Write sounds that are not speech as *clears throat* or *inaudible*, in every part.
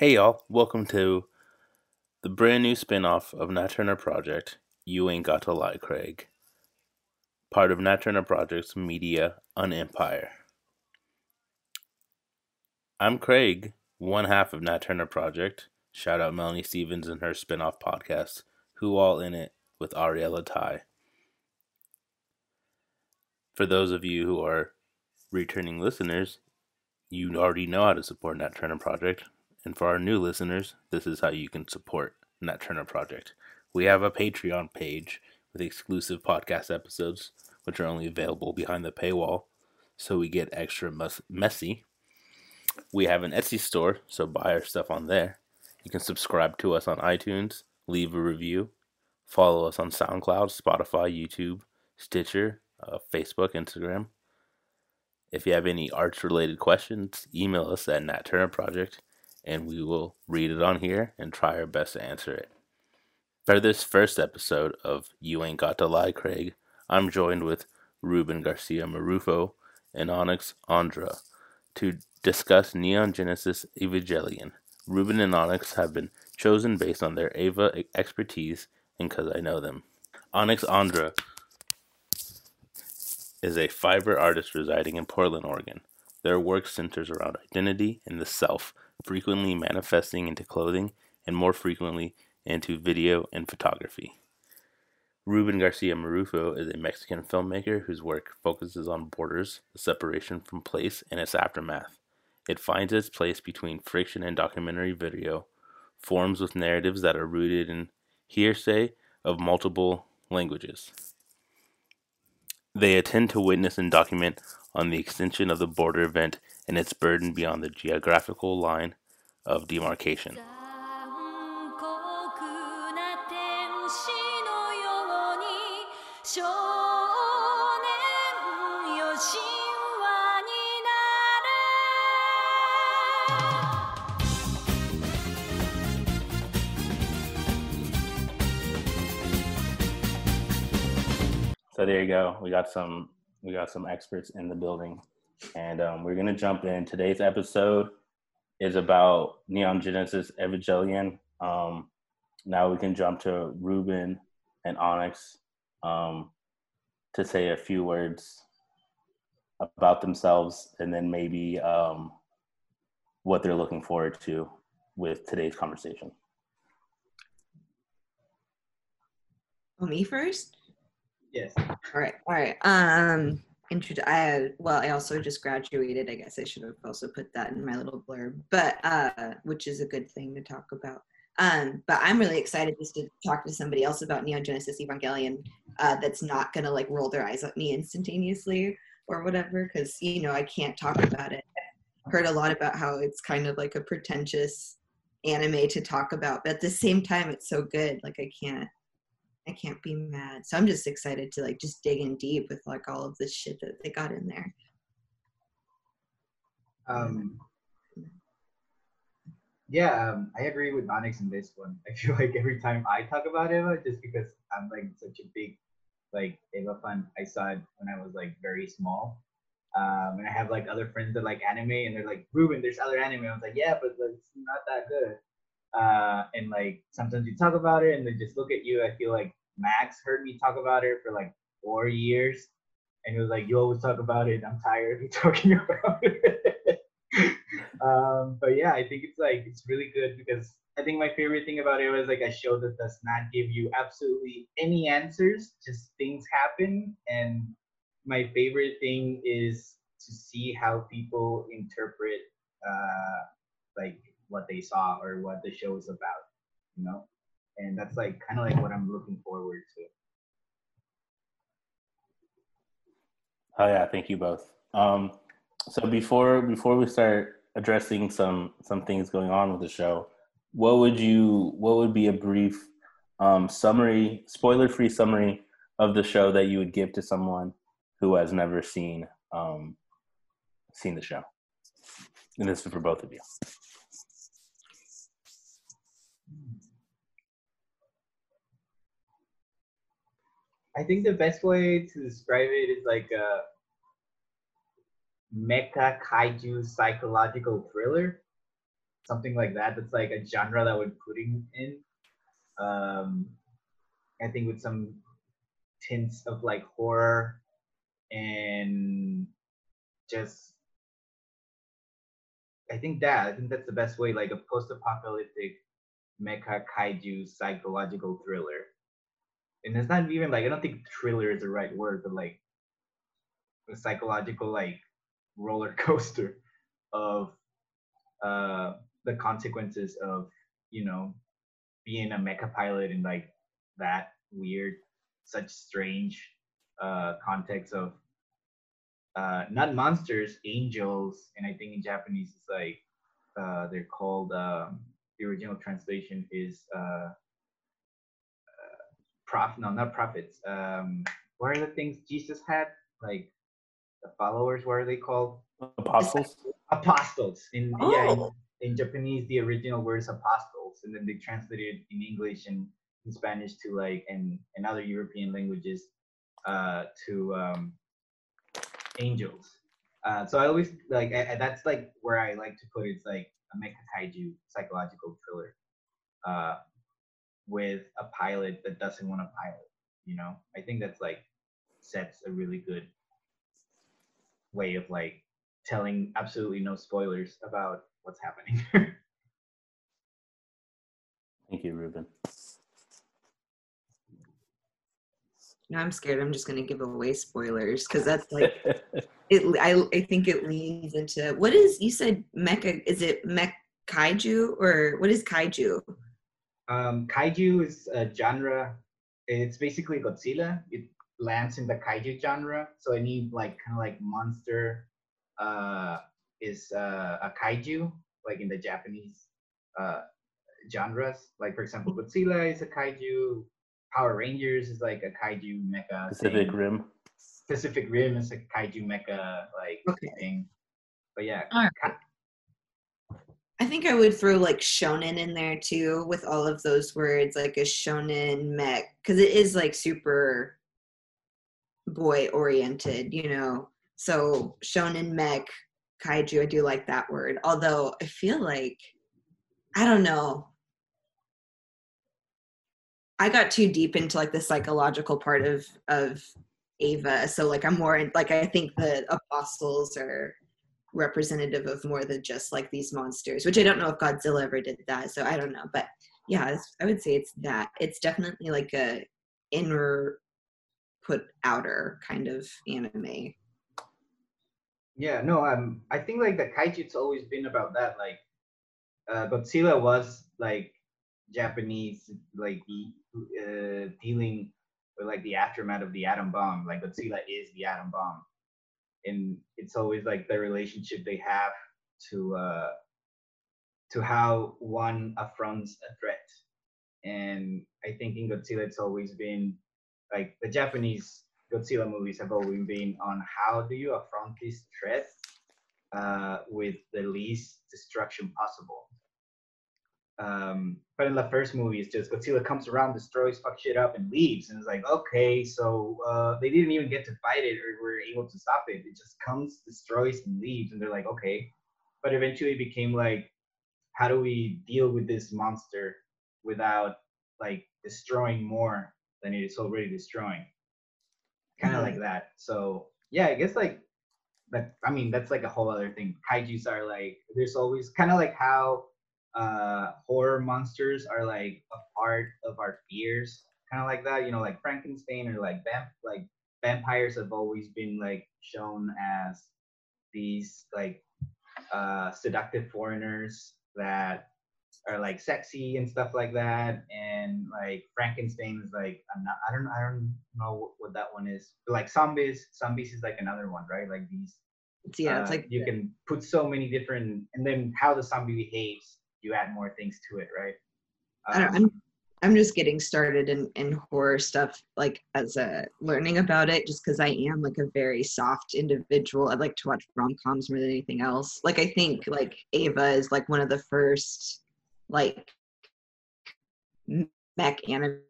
Hey y'all, welcome to the brand new spin-off of Nat Turner Project, You Ain't Got to Lie, Craig. Part of Nat Turner Project's Media Unempire. I'm Craig, one half of Nat Turner Project. Shout out Melanie Stevens and her spin-off podcast, Who All In It with Ariella Ty. For those of you who are returning listeners, you already know how to support Nat Turner Project. And for our new listeners, this is how you can support Nat Turner Project. We have a Patreon page with exclusive podcast episodes, which are only available behind the paywall, so we get extra messy. We have an Etsy store, so buy our stuff on there. You can subscribe to us on iTunes, leave a review, follow us on SoundCloud, Spotify, YouTube, Stitcher, uh, Facebook, Instagram. If you have any arts related questions, email us at Nat Turner Project and we will read it on here and try our best to answer it. For this first episode of You Ain't Got to Lie, Craig, I'm joined with Ruben Garcia Marrufo and Onyx Andra to discuss Neon Genesis Evangelion. Ruben and Onyx have been chosen based on their Eva expertise and because I know them. Onyx Andra is a fiber artist residing in Portland, Oregon. Their work centers around identity and the self, frequently manifesting into clothing and more frequently into video and photography. Ruben Garcia Marrufo is a Mexican filmmaker whose work focuses on borders, the separation from place, and its aftermath. It finds its place between fiction and documentary video, forms with narratives that are rooted in hearsay of multiple languages. They attend to witness and document on the extension of the border event and its burden beyond the geographical line of demarcation. So there you go. We got some we got some experts in the building, and um, we're gonna jump in. Today's episode is about Neon Genesis Evangelion. Um, now we can jump to Ruben and Onyx um, to say a few words about themselves, and then maybe um, what they're looking forward to with today's conversation. Oh, me first? Yes. All right. All right. Um, I well, I also just graduated. I guess I should have also put that in my little blurb, but uh, which is a good thing to talk about. Um, but I'm really excited just to talk to somebody else about Neon Genesis Evangelion uh, that's not gonna like roll their eyes at me instantaneously or whatever, because you know I can't talk about it. I've heard a lot about how it's kind of like a pretentious anime to talk about, but at the same time, it's so good. Like I can't I can't be mad. So I'm just excited to like just dig in deep with like all of this shit that they got in there. Um, yeah, um, I agree with Onyx in this one. *laughs* I feel like every time I talk about Eva, just because I'm like such a big like Eva fan, I saw it when I was like very small. Um, and I have like other friends that like anime, and they're like, Ruben, there's other anime. I was like, yeah, but like, it's not that good. Uh, and like sometimes you talk about it, and they just look at you. I feel like Max heard me talk about it for like four years, and he was like, "You always talk about it. I'm tired of you *laughs* talking about it." *laughs* um, but yeah, I think it's like it's really good because I think my favorite thing about it was like a show that does not give you absolutely any answers, just things happen. And my favorite thing is to see how people interpret uh, like what they saw or what the show is about, you know? And that's like kind of like what I'm looking forward to. Oh yeah, thank you both. Um, so before before we start addressing some some things going on with the show, what would you what would be a brief um, summary, spoiler free summary of the show that you would give to someone who has never seen um, seen the show? And this is for both of you. I think the best way to describe it is like a mecha kaiju psychological thriller. something like that. That's like a genre that we're putting in. Um, I think with some tints of like horror and just I think that I think that's the best way, like a post-apocalyptic mecha kaiju psychological thriller. And it's not even like I don't think thriller is the right word, but like a psychological like roller *laughs* coaster of uh the consequences of you know being a mecha pilot in like that weird such strange uh context of uh not monsters angels and i think in japanese it's like uh they're called um the original translation is uh, prof no not prophets um what are the things jesus had? Like the followers what are they called? Apostles. apostles. In Oh. yeah in, in japanese the original word is apostles and then they translated it in english and in spanish to like and and other european languages uh to um angels. Uh so i always like I, I- that's like where i like to put it, it's like a mecha kaiju psychological thriller. Uh with a pilot that doesn't want to pilot you know i think that's like sets a really good way of like telling absolutely no spoilers about what's happening. *laughs* Thank you, Ruben. no I'm scared. I'm just gonna give away spoilers because that's like *laughs* it. I I think it leans into what is you said mecha? Is it mech kaiju or what is kaiju? Um, kaiju is a genre. It's basically Godzilla. It lands in the kaiju genre. So any like kind of like monster uh, is uh, a kaiju, like in the Japanese uh, genres. Like for example, Godzilla is a kaiju. Power Rangers is like a kaiju mecha. Pacific thing. Rim. Pacific Rim is a kaiju mecha like Okay. thing. But yeah, Alright. I think I would throw like shonen in there too with all of those words, like a shonen mech, because it is like super boy oriented, you know. So shonen mech kaiju, I do like that word. Although I feel like I don't know. I got too deep into like the psychological part of of Eva, so like I'm more in, like I think the apostles are representative of more than just like these monsters, which I don't know if Godzilla ever did that, so I don't know. But yeah, I would say it's that. It's definitely like a inner put outer kind of anime. Yeah, no, um, I think like the kaiju's always been about that. Like, uh, Godzilla was like Japanese, like uh, dealing with like the aftermath of the atom bomb. Like Godzilla is the atom bomb, and it's always like the relationship they have to uh, to how one affronts a threat. And I think in Godzilla, it's always been like the Japanese Godzilla movies have always been on how do you affront this threat uh, with the least destruction possible. Um, but in the first movie, it's just Godzilla comes around, destroys, fuck shit up, and leaves. And it's like, okay, so uh, they didn't even get to fight it or were able to stop it. It just comes, destroys, and leaves. And they're like, okay. But eventually it became like, how do we deal with this monster without like destroying more than it is already destroying? Kind of Mhm. like that. So yeah, I guess like that. I mean, that's like a whole other thing. Kaiju's are like there's always kind of like how uh horror monsters are like a part of our fears, kind of like that. You know, like Frankenstein or like vamp like vampires have always been like shown as these like uh seductive foreigners that are like sexy and stuff like that and like frankenstein is like I'm not, i don't i don't know what, that one is but like zombies zombies is like another one right like these It's, yeah, it's uh, like you can put so many different and then how the zombie behaves you add more things to it right Um, I'm I'm just getting started in, in horror stuff, like as a learning about it, just because I am like a very soft individual. I like to watch rom coms more than anything else. Like I think like Ava is like one of the first like mech anime.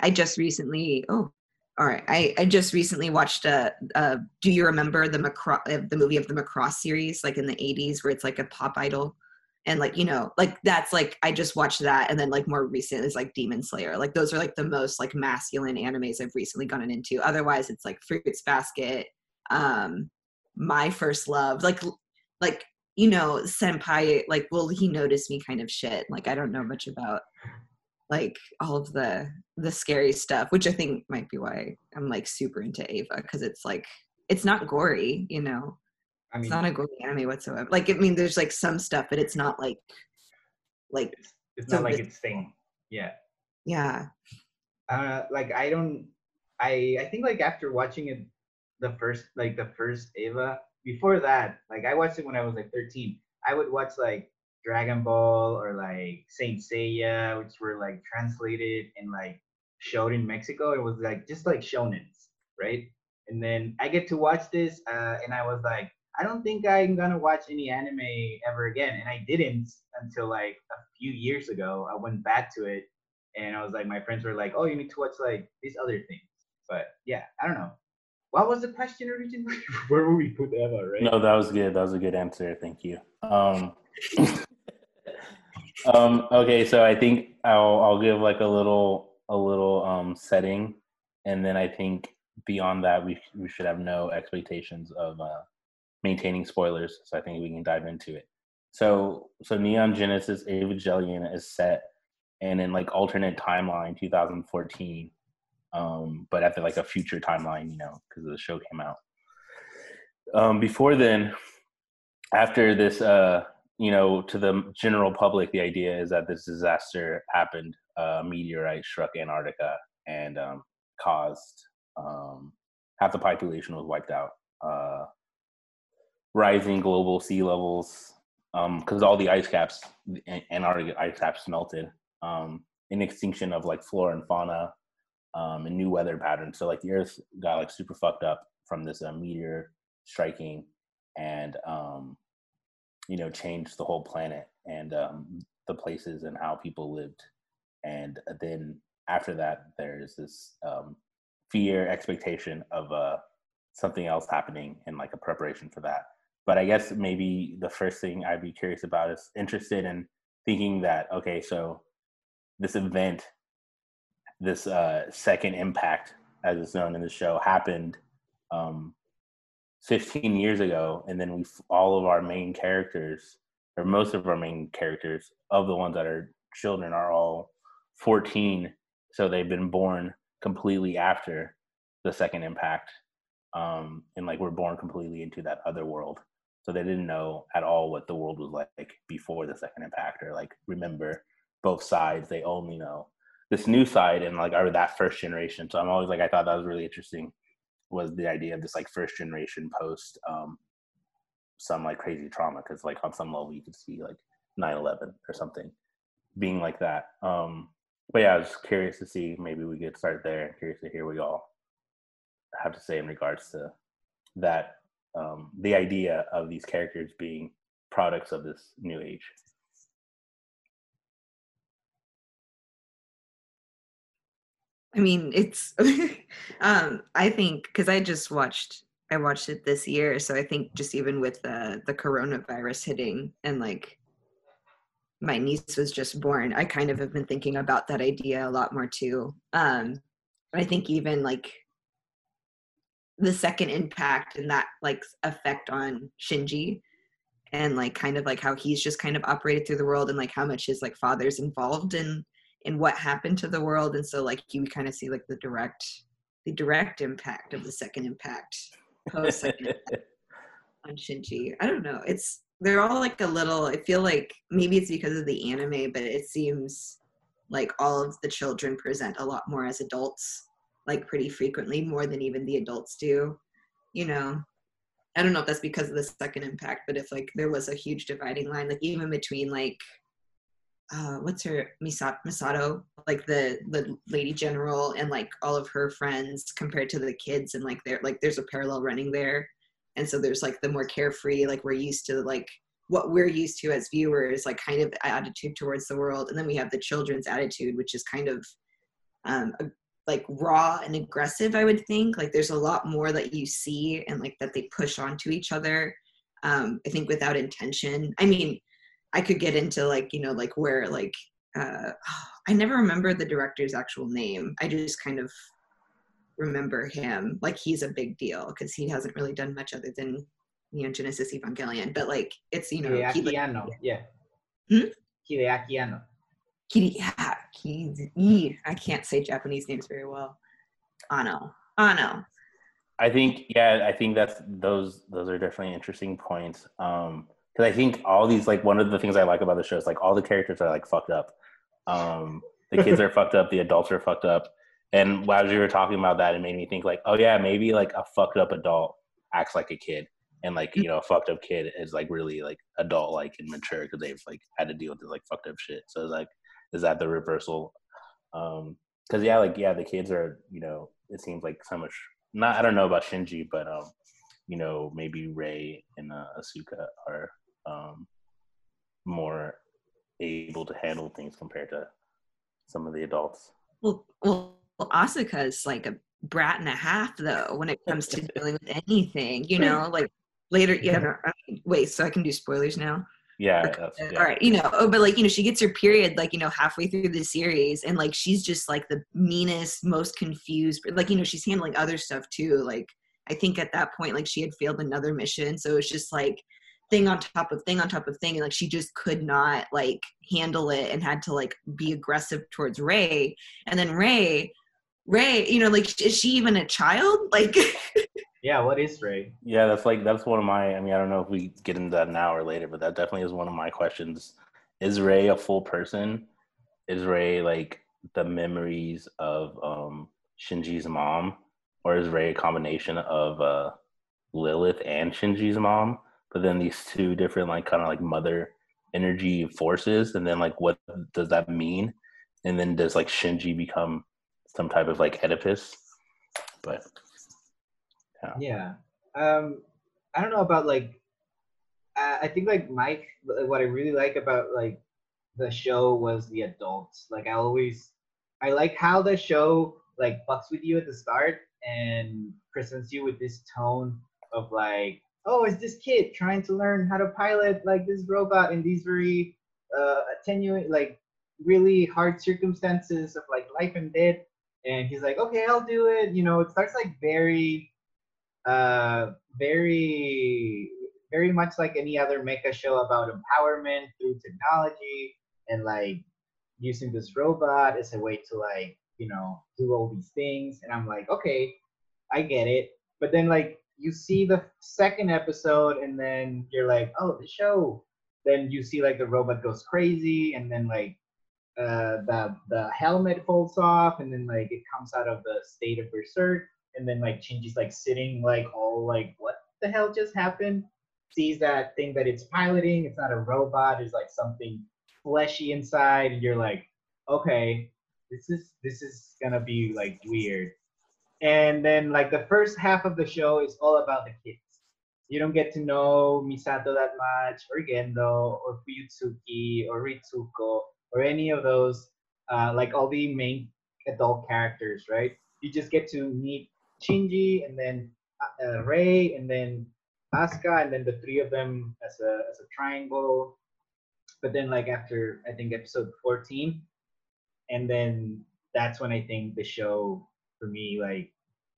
I just recently oh all right. I, I just recently watched a, a do you remember the Macross uh, the movie of the Macross series like in the 80s where it's like a pop idol and like you know like that's like I just watched that and then like more recent is like Demon Slayer. Like those are like the most like masculine animes I've recently gotten into. Otherwise it's like Fruits Basket um my first love like like you know senpai like will he notice me kind of shit. Like I don't know much about like all of the the scary stuff which i think might be why i'm like super into Eva because it's like it's not gory you know I mean, it's not a gory anime whatsoever. Like i mean there's like some stuff but it's not like like it's, it's not like it's thing yeah. Yeah. Uh like i don't i i think like after watching it the first like the first Eva before that like i watched it when i was like 13 i would watch like Dragon Ball or like Saint Seiya, which were like translated and like showed in Mexico. It was like just like shonens, right? And then I get to watch this, uh, and I was like, I don't think I'm gonna watch any anime ever again. And I didn't until like a few years ago. I went back to it, and I was like, my friends were like, "Oh, you need to watch like these other things." But yeah, I don't know. What was the question originally? *laughs* Where were we put Eva, right? No, that was good. That was a good answer. Thank you. Um, *laughs* um, okay, so I think I'll I'll give like a little a little um, setting, and then I think beyond that we we should have no expectations of uh, maintaining spoilers. So I think we can dive into it. So so Neon Genesis Evangelion is set and in like alternate timeline 2014 um but at the like a future timeline you know because the show came out um before then after this uh you know, to the general public, the idea is that this disaster happened. A meteorite struck Antarctica and um, caused um, half the population was wiped out. Uh, rising global sea levels, because um, all the ice caps, Antarctic ice caps melted. Um, an extinction of like flora and fauna, um, and new weather patterns. So like the Earth got like super fucked up from this uh, meteor striking, and um, you know changed the whole planet and um, the places and how people lived and then after that there's this um, fear expectation of uh, something else happening and like a preparation for that but i guess maybe the first thing i'd be curious about is interested in thinking that okay so this event this uh, second impact as it's known in the show happened um, 15 years ago and then we all of our main characters or most of our main characters of the ones that are children are all 14 so they've been born completely after the second impact um and like we're born completely into that other world so they didn't know at all what the world was like before the second impact or like remember both sides they only know this new side and like are that first generation. So i'm always like i thought that was really interesting was the idea of this like first generation post um, some like crazy trauma because like on some level you could see like 9-11 or something being like that um but yeah i was curious to see maybe we could start there. Curious to hear what y'all have to say in regards to that um the idea of these characters being products of this new age I mean, it's *laughs* um I think cuz I just watched I watched it this year, so I think just even with the the coronavirus hitting and like my niece was just born, I kind of have been thinking about that idea a lot more too. Um I think even like the second impact and that like effect on Shinji and like kind of like how he's just kind of operated through the world and like how much his like father's involved in in what happened to the world. And so like you kind of see like the direct the direct impact of the second impact post second *laughs* on shinji. I don't know. It's they're all like a little i feel like maybe it's because of the anime but it seems like all of the children present a lot more as adults like pretty frequently more than even the adults do you know? I don't know if that's because of the second impact but if like there was a huge dividing line like even between like uh, what's her Misato, like the the lady general and like all of her friends compared to the kids and like there like there's a parallel running there, and so there's like the more carefree like we're used to like what we're used to as viewers like kind of attitude towards the world, and then we have the children's attitude which is kind of um, like raw and aggressive i would think. Like there's a lot more that you see and like that they push onto each other um i think without intention. I mean i could get into like you know like where like uh *sighs* i never remember the director's actual name. I just kind of remember him. Like he's a big deal because he hasn't really done much other than you know genesis evangelion. But like it's you know he, like, yeah. Hmm? Hideaki I can't say Japanese names very well. Anno, Anno. I think yeah, I think that's those those are definitely interesting points. Um because I think all these like one of the things I like about the show is like all the characters are like fucked up. Um the kids are *laughs* fucked up, the adults are fucked up. And as you were talking about that, it made me think like, oh yeah, maybe like a fucked up adult acts like a kid. And like, you know, a fucked up kid is like really like adult like and mature because they've like had to deal with this like fucked up shit. So it's like is that the reversal? Um because yeah, like yeah, the kids are, you know, it seems like so much not I don't know about Shinji, but um, you know, maybe Rei and uh, Asuka are um more able to handle things compared to some of the adults. Well, well, Asuka is like a brat and a half, though, when it comes to *laughs* dealing with anything. You know, like later. Yeah. No, wait, so I can do spoilers now. Yeah, that's, yeah. all right you know oh, but like you know she gets her period like you know halfway through the series and like she's just like the meanest most confused like you know she's handling other stuff too like i think at that point like she had failed another mission so it's just like thing on top of thing on top of thing and like she just could not like handle it and had to like be aggressive towards Rei and then Rei Rei you know like is she even a child like *laughs* Yeah, what is Rei? Yeah, that's like that's one of my. I mean, I don't know if we get into that now or later, but that definitely is one of my questions. Is Rei a full person? Is Rei like the memories of um Shinji's mom, or is Rei a combination of uh Lilith and Shinji's mom? But then these two different like kind of like mother energy forces, and then like what does that mean? And then does like Shinji become some type of like Oedipus? But Yeah. Um, I don't know about like. I I think like Mike. What I really like about like the show was the adults. Like I always, I like how the show like fucks with you at the start and presents you with this tone of like, oh, it's this kid trying to learn how to pilot like this robot in these very uh attenuate like really hard circumstances of like life and death and he's like okay i'll do it you know it starts like very uh very very much like any other mecha show about empowerment through technology and like using this robot as a way to like you know do all these things and i'm like okay i get it. But then like you see the second episode and then you're like oh the show. Then you see like the robot goes crazy and then like uh the the helmet falls off and then like it comes out of the state of berserk and then like Shinji's like sitting like all like what the hell just happened? Sees that thing that it's piloting it's not a robot it's like something fleshy inside and you're like okay this is this is gonna be like weird. And then like the first half of the show is all about the kids. You don't get to know misato that much or gendo or fuyutsuki or ritsuko or any of those uh, like all the main adult characters right? You just get to meet Shinji and then uh, uh, Rei and then Asuka and then the three of them as a as a triangle. But then like after I think episode 14, and then that's when I think the show for me like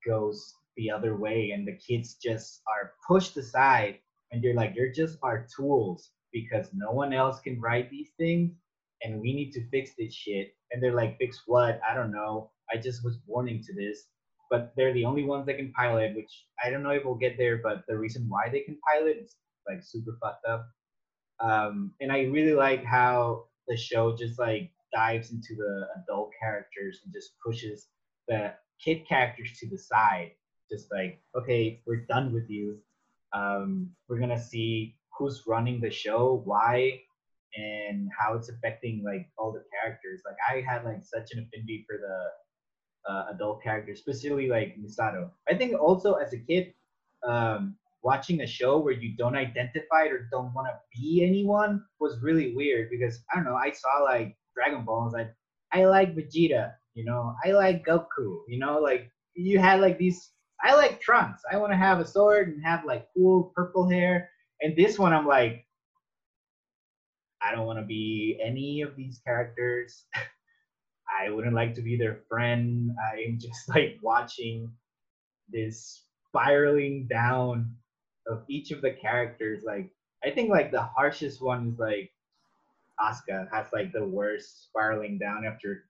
goes the other way and the kids just are pushed aside and you're like you're just our tools because no one else can write these things and we need to fix this shit. And they're like fix what? I don't know. I just was born into this but they're the only ones that can pilot, which I don't know if we'll get there, but the reason why they can pilot is like super fucked up. Um, and I really like how the show just like dives into the adult characters and just pushes the kid characters to the side. Just like, okay, we're done with you. Um, we're gonna see who's running the show, why, and how it's affecting like all the characters. Like I had like such an affinity for the uh, adult characters, specifically like Misato. I think also as a kid, um, watching a show where you don't identify or don't want to be anyone was really weird because I don't know. I saw like Dragon Balls. I I like Vegeta, You know, I like Goku. You know, like you had like these. I like Trunks. I want to have a sword and have like cool purple hair. And this one, I'm like, I don't want to be any of these characters. *laughs* I wouldn't like to be their friend. I'm *laughs* just like watching this spiraling down of each of the characters. Like, I think like the harshest one is like Asuka has like the worst spiraling down after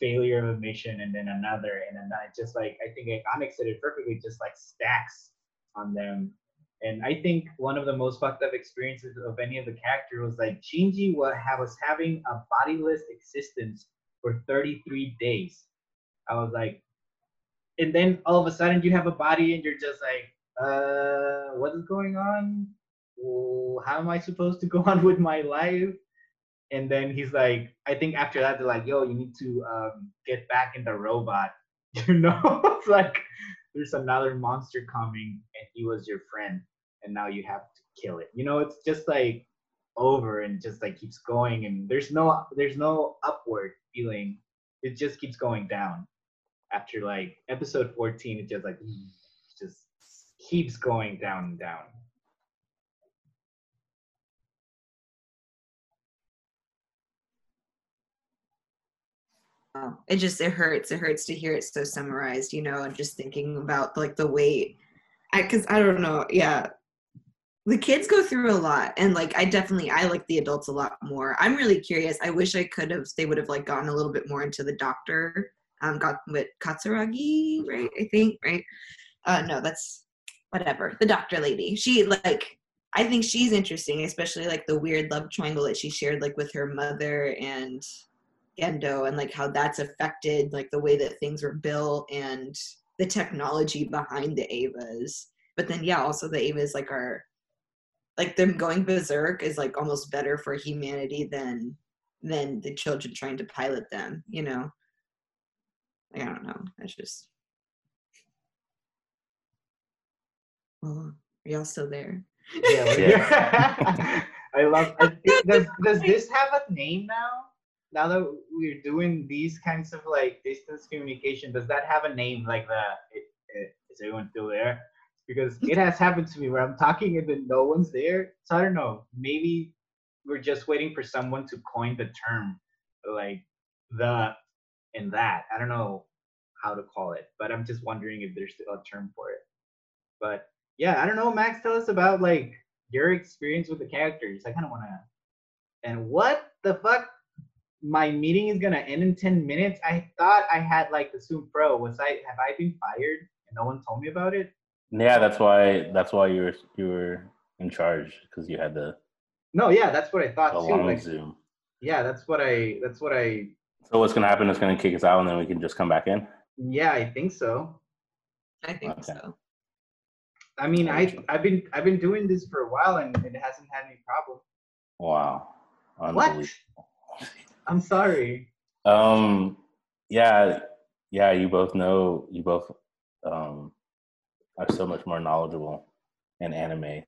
failure of a mission and then another and then I just like I think Onyx said it perfectly, just like stacks on them. And I think one of the most fucked up experiences of any of the characters was like Shinji was having a bodiless existence for 33 days. I was like, and then all of a sudden you have a body and you're just like, uh, what is going on? How am I supposed to go *laughs* on with my life? And then he's like, I think after that they're like, yo, you need to um, get back in the robot. *laughs* You know, it's like there's another monster coming and he was your friend and now you have to kill it. You know, it's just like over and just like keeps going and there's no there's no upward feeling. It just keeps going down. After like episode 14, it just like *sniffs* just keeps going down and down. Oh, it just it hurts. It hurts to hear it so summarized, you know, and just thinking about like the weight. I because I don't know, yeah. The kids go through a lot, and like I definitely I like the adults a lot more. I'm really curious. I wish I could have. They would have like gotten a little bit more into the doctor. Um, got with Katsuragi, right? I think right. Uh, no, that's whatever. The doctor lady. She like I think she's interesting, especially like the weird love triangle that she shared like with her mother and Gendo and like how that's affected like the way that things were built and the technology behind the Evas But then yeah, also the Evas like are like them going berserk is like almost better for humanity than than the children trying to pilot them, you know. I don't know. It's just well, are y'all still there? Yeah, Yeah. *laughs* I love. I *laughs* think, does does this have a name now? Now that we're doing these kinds of like distance communication, does that have a name like that? It, it, is everyone still there? Because it has happened to me where I'm talking and then no one's there. So I don't know. Maybe we're just waiting for someone to coin the term, like the and that. I don't know how to call it, but I'm just wondering if there's a term for it. But yeah, I don't know. Max, tell us about like your experience with the characters. I kind of want to. And what the fuck? My meeting is gonna end in ten minutes. I thought I had like the Zoom Pro. Was I? Have I been fired? And no one told me about it. Yeah, that's why that's why you were you were in charge because you had the, No, yeah, that's what I thought the too. long Like, Zoom. yeah, that's what I. That's what I. So what's gonna happen is gonna kick us out and then we can just come back in. Yeah, I think so. I think Okay. so. I mean, I Gotcha. I've been I've been doing this for a while and it hasn't had any problem. Wow. What? Unbelievable. *laughs* I'm sorry. Um yeah, yeah, you both know you both um are so much more knowledgeable in anime.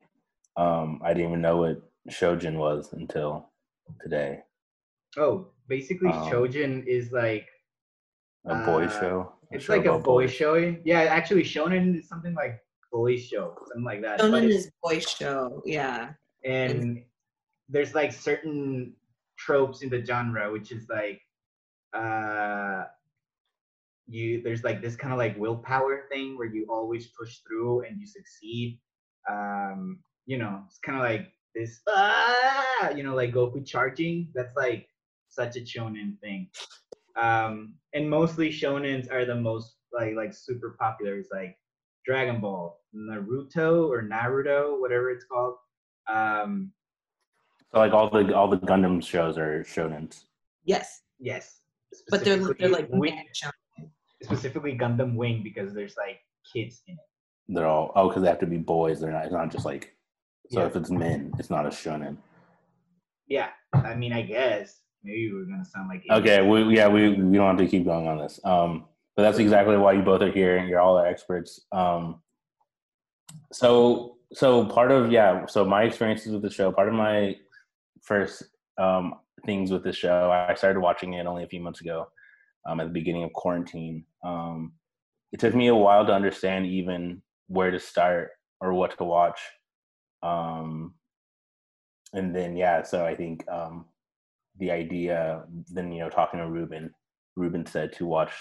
Um I didn't even know what Shojin was until today. Oh, basically, Um, Shojin is like A boy Uh, show. it's show like a about boy boys. show. Yeah, actually, Shonen is something like boy show, something like that. but Shonen it's- is boy show, yeah. and there's like certain tropes in the genre, which is like uh you there's like this kind of like willpower thing where you always push through and you succeed. Um, you know, it's kind of like this ah, you know, like Goku charging. That's like such a shonen thing. Um, and mostly shonens are the most like like super popular. It's like Dragon Ball, Naruto or Naruto, whatever it's called. Um, So like all the all the Gundam shows are shonens. Yes. yes, But they're they're like Specifically Wing, man shonen. Specifically Gundam Wing because there's like kids in it. They're all oh because they have to be boys. They're not. It's not just like. So Yeah. if it's men, it's not a shonen. Yeah, I mean, I guess maybe we're gonna sound like Okay, we yeah we we don't have to keep going on this. Um, but that's exactly why you both are here. And you're all our experts. Um, so so part of yeah, so my experiences with the show, part of my first um things with the show, I started watching it only a few months ago. Um, at the beginning of quarantine. Um, it took me a while to understand even where to start or what to watch. Um, and then yeah, so I think um, the idea, then you know, talking to Ruben, Ruben said to watch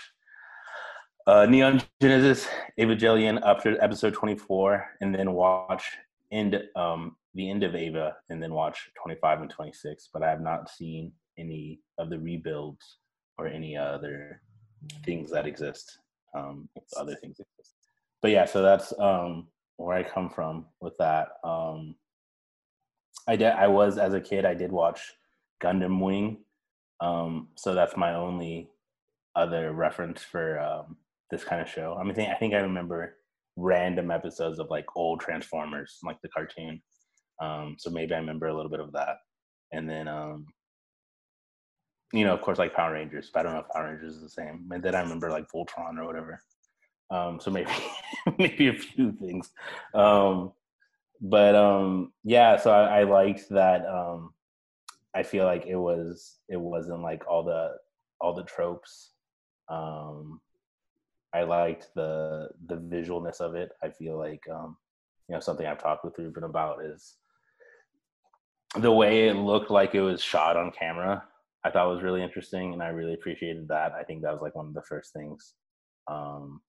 uh, Neon Genesis Evangelion to episode 24, and then watch end um, the end of Eva, and then watch 25 and 26. But I have not seen any of the rebuilds or any other things that exist. Um, other things exist. But yeah, so that's um, where I come from with that. Um, I did. I was as a kid. I did watch Gundam Wing. Um, so that's my only other reference for um, this kind of show. I mean, I think I remember random episodes of like old Transformers, like the cartoon. Um, so maybe I remember a little bit of that. And then, um, you know, of course, like Power Rangers, but I don't know if Power Rangers is the same. And then I remember like Voltron or whatever. Um, so maybe, *laughs* maybe a few things. Um, but um, yeah, so I, I liked that. Um, I feel like it was it wasn't like all the all the tropes. Um, I liked the the visualness of it. I feel like um, you know something I've talked with Ruben about is the way it looked like it was shot on camera. I thought was really interesting, and I really appreciated that. I think that was like one of the first things um,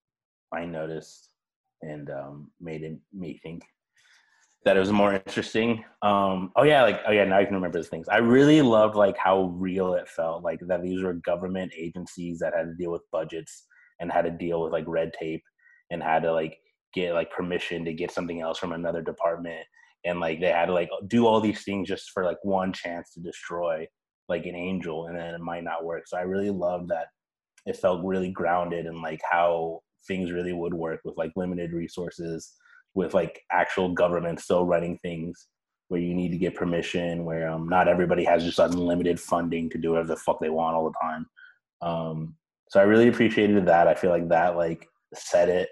I noticed and um, made it, me think that it was more interesting. Um, oh yeah, like oh yeah, now I can remember the things. I really loved like how real it felt, like that these were government agencies that had to deal with budgets and had to deal with like red tape and had to like get like permission to get something else from another department and like they had to like do all these things just for like one chance to destroy like an angel and then it might not work. So I really loved that it felt really grounded and like how things really would work with like limited resources with like actual government still running things where you need to get permission, where um, not everybody has just unlimited funding to do whatever the fuck they want all the time. Um, so I really appreciated that. I feel like that like set it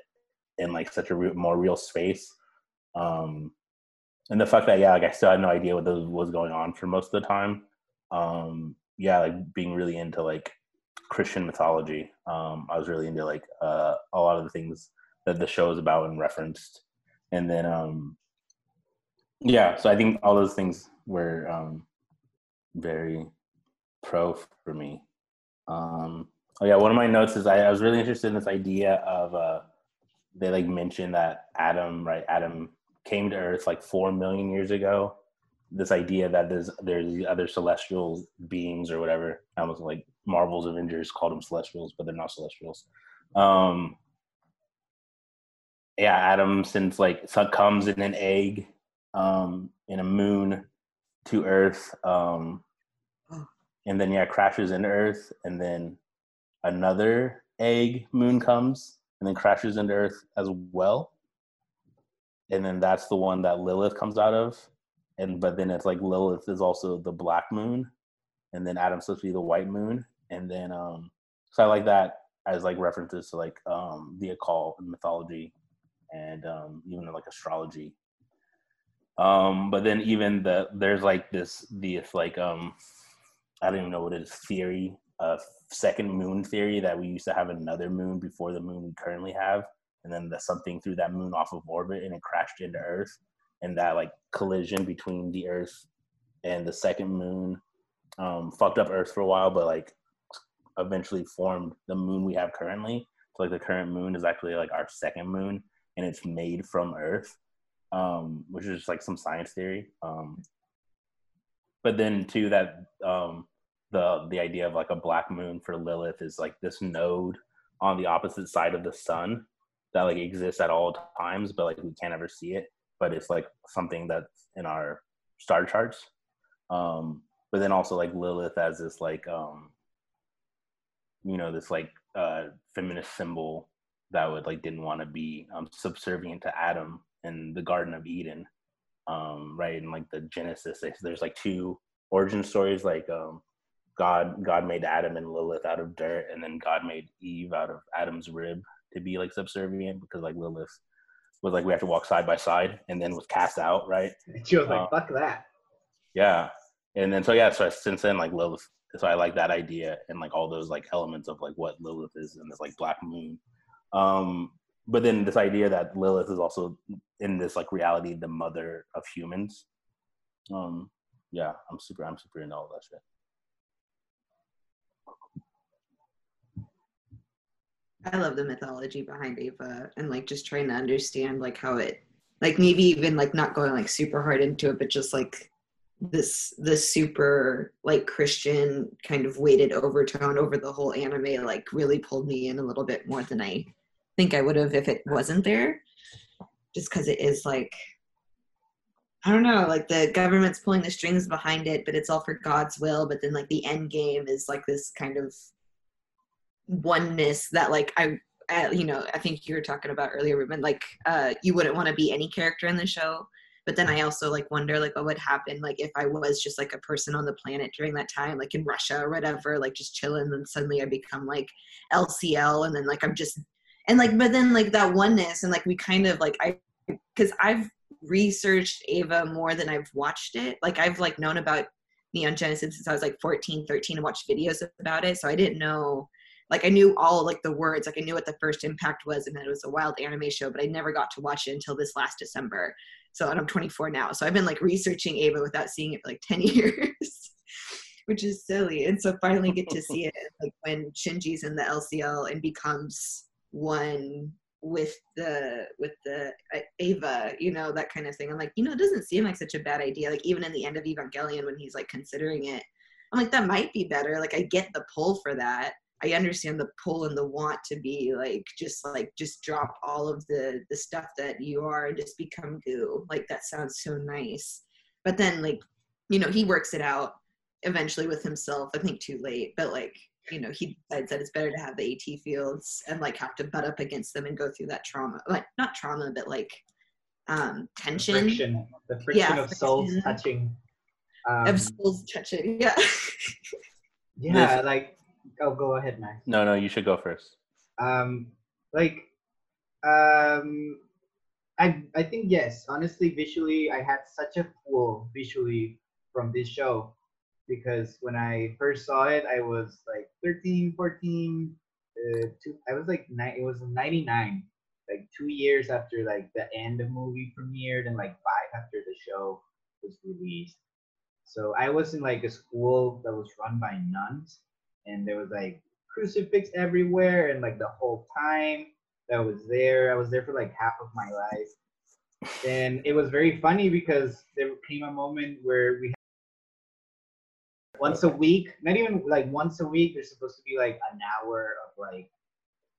in like such a re- more real space. Um, and the fact that yeah, like I still had no idea what was going on for most of the time. Um, yeah, like being really into like Christian mythology. Um, I was really into like uh, a lot of the things that the show is about and referenced. And then um yeah so i think all those things were um very pro for me. Um oh yeah one of my notes is i, I was really interested in this idea of uh they like mentioned that adam right adam came to earth like four million years ago this idea that there's there's these other celestial beings or whatever. I almost like marvel's avengers called them celestials but they're not celestials. Um yeah, Adam since like succumbs in an egg, um, in a moon to Earth, um, and then yeah, crashes into Earth, and then another egg moon comes and then crashes into Earth as well, and then that's the one that Lilith comes out of, and but then it's like Lilith is also the black moon, and then Adam's supposed to be the white moon, and then um, so I like that as like references to like um the occult and mythology and um, even like astrology. Um, but then even the there's like this this like um I don't even know what it is theory uh second moon theory that we used to have another moon before the moon we currently have and then the something threw that moon off of orbit and it crashed into earth and that like collision between the earth and the second moon um fucked up earth for a while but like eventually formed the moon we have currently so like the current moon is actually like our second moon and it's made from Earth, um, which is just like some science theory. Um, but then too that um, the the idea of like a black moon for Lilith is like this node on the opposite side of the sun that like exists at all times, but like we can't ever see it. But it's like something that's in our star charts. Um, but then also like Lilith as this like um, you know this like uh, feminist symbol that would like didn't want to be um, subservient to Adam in the Garden of Eden, um, right? And like the Genesis, there's like two origin stories. Like um, God, God made Adam and Lilith out of dirt, and then God made Eve out of Adam's rib to be like subservient because like Lilith was like we have to walk side by side, and then was cast out, right? She was like, um, "Fuck that." Yeah, and then so yeah, so since then like Lilith so I like that idea and like all those like elements of like what Lilith is and this like black moon. Um, but then this idea that Lilith is also in this like reality the mother of humans. Um, yeah, I'm super I'm super into all that shit. I love the mythology behind Eva and like just trying to understand like how it like maybe even like not going like super hard into it, but just like this this super like Christian kind of weighted overtone over the whole anime like really pulled me in a little bit more than I think I would have if it wasn't there. Just because it is like I don't know, like the government's pulling the strings behind it, but it's all for God's will. But then like the end game is like this kind of oneness that like I, uh, you know, I think you were talking about earlier, Ruben. Like uh, you wouldn't want to be any character in the show, but then I also like wonder like what would happen like if I was just like a person on the planet during that time, like in Russia or whatever, like just chilling, and then suddenly I become like LCL, and then like I'm just and like but then like that oneness and like we kind of like I because I've researched Eva more than I've watched it. Like I've like known about Neon Genesis since I was like 14, 13 and watched videos about it. So I didn't know like I knew all like the words, like I knew what the first impact was and that it was a wild anime show, but I never got to watch it until this last December. So and I'm 24 now. So I've been like researching Eva without seeing it for like *laughs* 10 years. Which is silly. And so finally get to see it like when Shinji's in the LCL and becomes one with the with the uh, Eva, you know, that kind of thing. I'm like, you know, it doesn't seem like such a bad idea. Like even in the end of Evangelion when he's like considering it, I'm like, that might be better. Like I get the pull for that. I understand the pull and the want to be like just like just drop all of the the stuff that you are and just become goo. Like that sounds so nice. But then like, you know, he works it out eventually with himself. I think too late, but like you know he decides that it's better to have the AT fields and like have to butt up against them and go through that trauma, like not trauma, but like um tension. The friction, the friction Yeah, of souls touching. Um, of souls touching. Yeah. *laughs* yeah, like oh, go ahead, Max. No, no, you should go first. Um, like, um, I I think yes. Honestly, visually, I had such a pull visually from this show because when I first saw it, I was like 13, 14. Uh, two, I was like nine. It was 99, like two years after like the end of movie premiered, and like five after the show was released. So I was in like a school that was run by nuns, and there was like crucifix everywhere, and like the whole time that was there, I was there for like half of my life. And it was very funny because there came a moment where we once a week, not even like once a week, there's supposed to be like an hour of like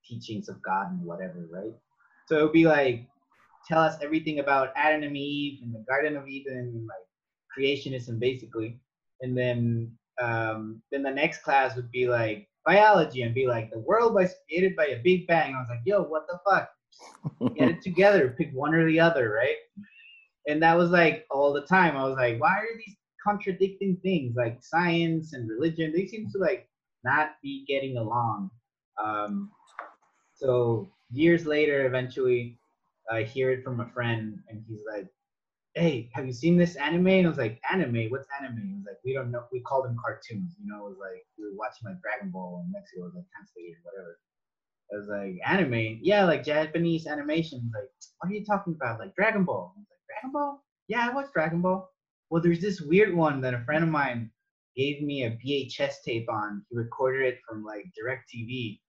teachings of God and whatever, right? So it would be like tell us everything about Adam and Eve and the Garden of Eden and like creationism basically. And then um then the next class would be like biology and be like the world was created by a big bang. I was like, yo, what the fuck? Get it *laughs* together, pick one or the other, right? And that was like all the time. I was like, why are these contradicting things like science and religion? They seem to like not be getting along. Um, so years later, eventually, I hear it from a friend, and he's like, "Hey, have you seen this anime?" And I was like, "Anime? What's anime?" He was like, "We don't know. We call them cartoons." You know, it was like we were watching like Dragon Ball in Mexico, it was like translated, whatever. I was like, "Anime? Yeah, like Japanese animation." Like, "What are you talking about? Like Dragon Ball?" I was like, "Dragon Ball? Yeah, I watched Dragon Ball." Well, there's this weird one that a friend of mine gave me a VHS tape on. He recorded it from like DirecTV.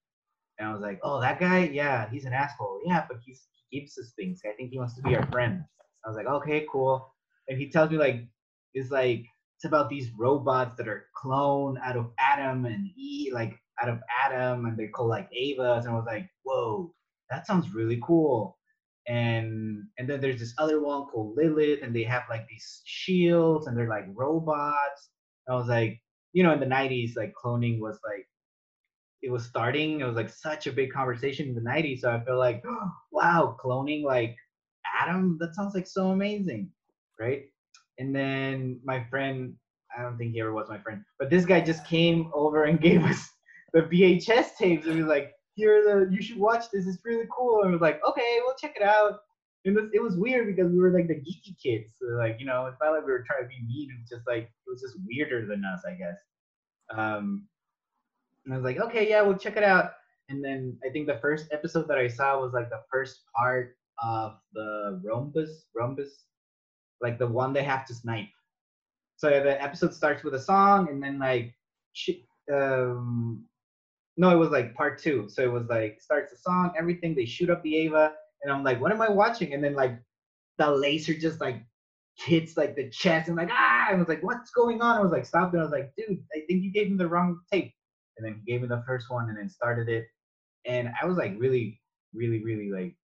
And I was like, oh, that guy? Yeah, he's an asshole. Yeah, but he's, he keeps us things. I think he wants to be our friend. I was like, okay, cool. And he tells me like, it's like, it's about these robots that are cloned out of Adam and E, like out of Adam, and they're called like Evas. And I was like, whoa, that sounds really cool. And and then there's this other one called Lilith, and they have like these shields, and they're like robots. I was like, you know, in the 90s, like cloning was like it was starting. It was like such a big conversation in the 90s. So I feel like, *gasps* wow, cloning like Adam, that sounds like so amazing. Right. And then my friend, I don't think he ever was my friend, but this guy just came over and *laughs* gave us the VHS tapes and was like, here the you should watch this, it's really cool. And I was like, okay, we'll check it out. And it was, it was weird because we were like the geeky kids. So like, you know, it's not like we were trying to be mean. It was just like it was just weirder than us, I guess. Um, and I was like, okay, yeah, we'll check it out. And then I think the first episode that I saw was like the first part of the rhombus, rhombus, like the one they have to snipe. So the episode starts with a song, and then like, she, um, no, it was like part two. So it was like starts the song, everything. They shoot up the Eva, and I'm like, what am I watching? And then like, the laser just like hits like the chest, and like ah, I was like, what's going on? I was like, stop! And I was like, dude, I think you gave me the wrong tape. And then he gave me the first one, and then started it, and I was like really, really, really like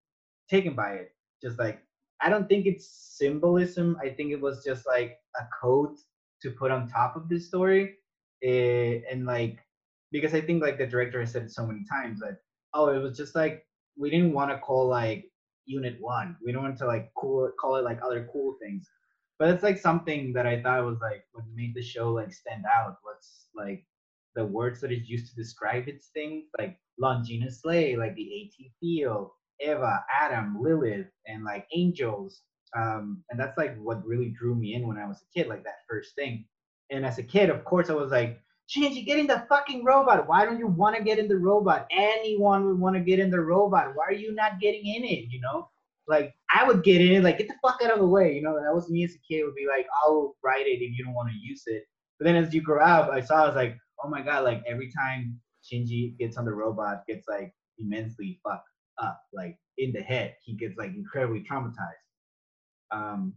taken by it. Just like I don't think it's symbolism. I think it was just like a code to put on top of this story, it, eh, and like because I think like the director has said it so many times that oh it was just like we didn't want to call like unit one. We don't want to like cool call it like other cool things. But it's like something that I thought was like what made the show like stand out was like the words that it used to describe its things, like Longina Slay, like the AT field, Eva, Adam, Lilith, and like angels. Um, and that's like what really drew me in when I was a kid, like that first thing. And as a kid, of course, I was like, Shinji, get in the fucking robot. Why don't you want to get in the robot? Anyone would want to get in the robot. Why are you not getting in it? You know, like I would get in it, like get the fuck out of the way. You know, that was me as a kid. Would be like, I'll write it if you don't want to use it. But then as you grow up, I saw I was like, oh my god, like every time Shinji gets on the robot, gets like immensely fucked up, like in the head. He gets like incredibly traumatized. Um,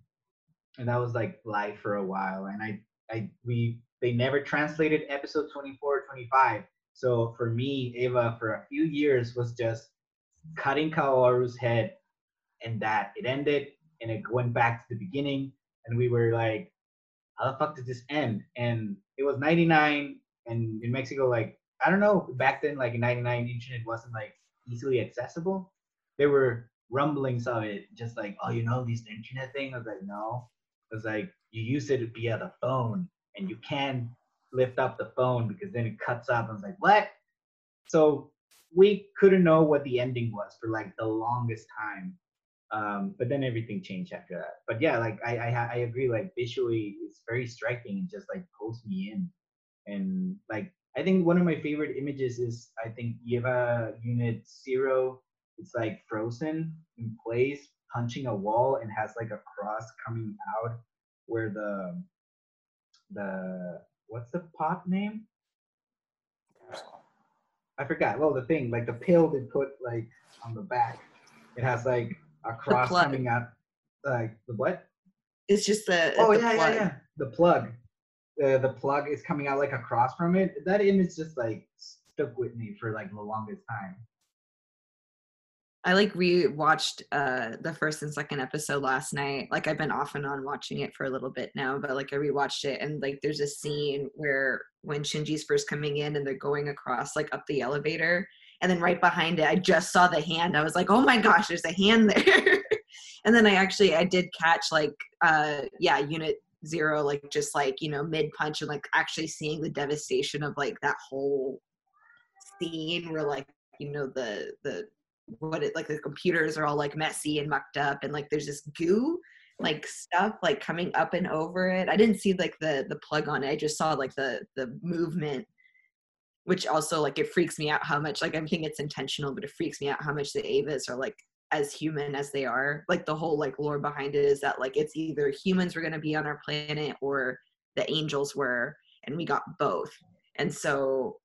and that was like life for a while. And I, I, we, they never translated episode 24 or 25. So for me, Eva, for a few years was just cutting Kaoru's head and that it ended and it went back to the beginning. And we were like, how the fuck did this end? And it was 99 and in Mexico, like, I don't know, back then, like in 99, internet wasn't like easily accessible. There were rumblings of it, just like, oh, you know, this internet thing. I was like, no. It was like you use it via the phone, and you can lift up the phone because then it cuts up. I was like, what? So we couldn't know what the ending was for like the longest time. Um, but then everything changed after that. But yeah, like I, I I agree. Like visually, it's very striking and just like pulls me in. And like I think one of my favorite images is I think Eva Unit Zero. It's like frozen in place, punching a wall, and has like a cross coming out where the the what's the pot name? I forgot. Well, the thing like the pill they put like on the back, it has like a cross coming out. Like the what? It's just the. Oh the yeah, plug. yeah, yeah. The plug the the plug is coming out like across from it. That image just like stuck with me for like the longest time. I like rewatched uh the first and second episode last night. Like I've been off and on watching it for a little bit now, but like I rewatched it and like there's a scene where when Shinji's first coming in and they're going across like up the elevator and then right behind it I just saw the hand. I was like, "Oh my gosh, there's a hand there." *laughs* and then I actually I did catch like uh yeah, unit zero like just like you know mid punch and like actually seeing the devastation of like that whole scene where like you know the the what it like the computers are all like messy and mucked up and like there's this goo like stuff like coming up and over it. I didn't see like the the plug on it. I just saw like the the movement which also like it freaks me out how much like I'm think it's intentional but it freaks me out how much the avas are like as human as they are like the whole like lore behind it is that like it's either humans were going to be on our planet or the angels were and we got both. And so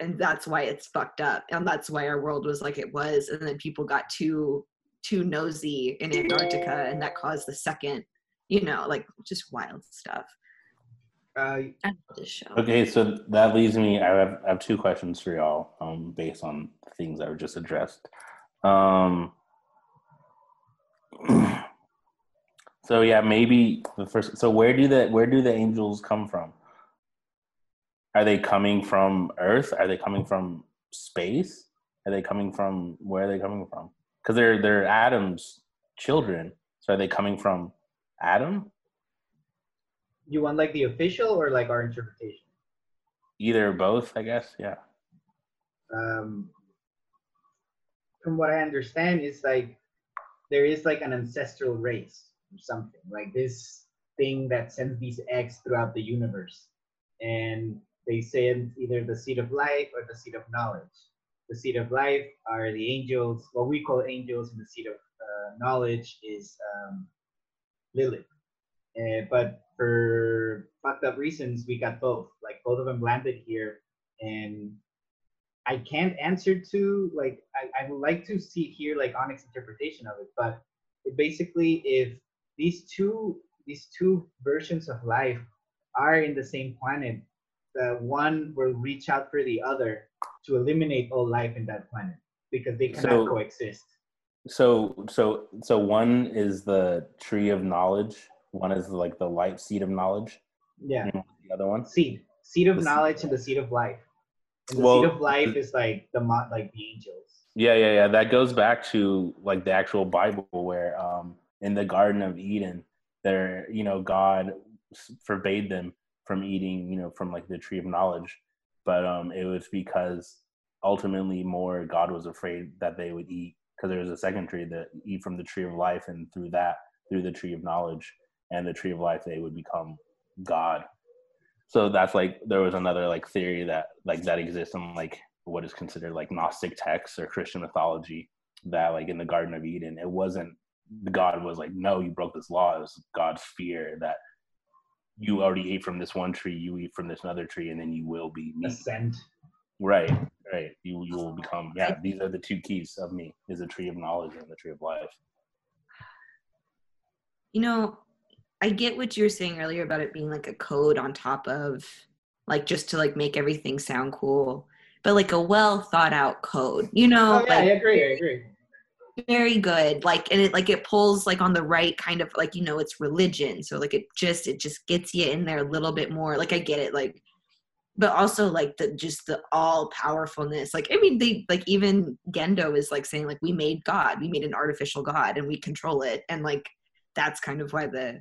and that's why it's fucked up and that's why our world was like it was and then people got too too nosy in antarctica and that caused the second you know like just wild stuff. Uh, okay so that leaves me I have, I have two questions for y'all um, based on things that were just addressed. Um, *clears throat* so yeah, maybe the first. So where do the where do the angels come from? Are they coming from Earth? Are they coming from space? Are they coming from where are they coming from? Because they're they're Adam's children. So are they coming from Adam? You want like the official or like our interpretation? Either both, I guess. Yeah. Um, from what I understand, it's like there is like an ancestral race or something like this thing that sends these eggs throughout the universe and they say it's either the seed of life or the seed of knowledge. The seed of life are the angels, what we call angels, and the seed of uh, knowledge is um, Lilith. Uh, but for fucked up reasons, we got both. Like both of them landed here, and I can't answer to like I, I would like to see here like Onyx interpretation of it, but it basically if these two these two versions of life are in the same planet, the one will reach out for the other to eliminate all life in that planet because they cannot So- coexist. So so so one is the tree of knowledge. One is like the light seed of knowledge. Yeah. the other one. Seed. Seed of The seed. knowledge and the seed of life. And the Well, seed of life is like the like the angels. Yeah, yeah, yeah. That goes back to like the actual Bible, where um, in the Garden of Eden, there, you know, God forbade them from eating, you know, from like the tree of knowledge, but um, it was because ultimately more God was afraid that they would eat because there was a second tree that eat from the tree of life, and through that, through the tree of knowledge and the tree of life, they would become God. So that's like there was another like theory that like that exists in like what is considered like Gnostic texts or Christian mythology that like in the Garden of Eden, it wasn't God was like, no, you broke this law. It was God's fear that you already ate from this one tree, you eat from this another tree, and then you will be me. Ascent. Right, right. You you will become yeah. These are the two keys of me: is the tree of knowledge and the tree of life. you know i get what you were saying earlier about it being like a code on top of like just to like make everything sound cool but like a well thought out code you know Oh, yeah, I agree. I agree. very good like and it like it pulls like on the right kind of like you know it's religion so like it just it just gets you in there a little bit more like i get it like but also like the just the all powerfulness like i mean they like even gendo is like saying like we made god we made an artificial god and we control it and like that's kind of why the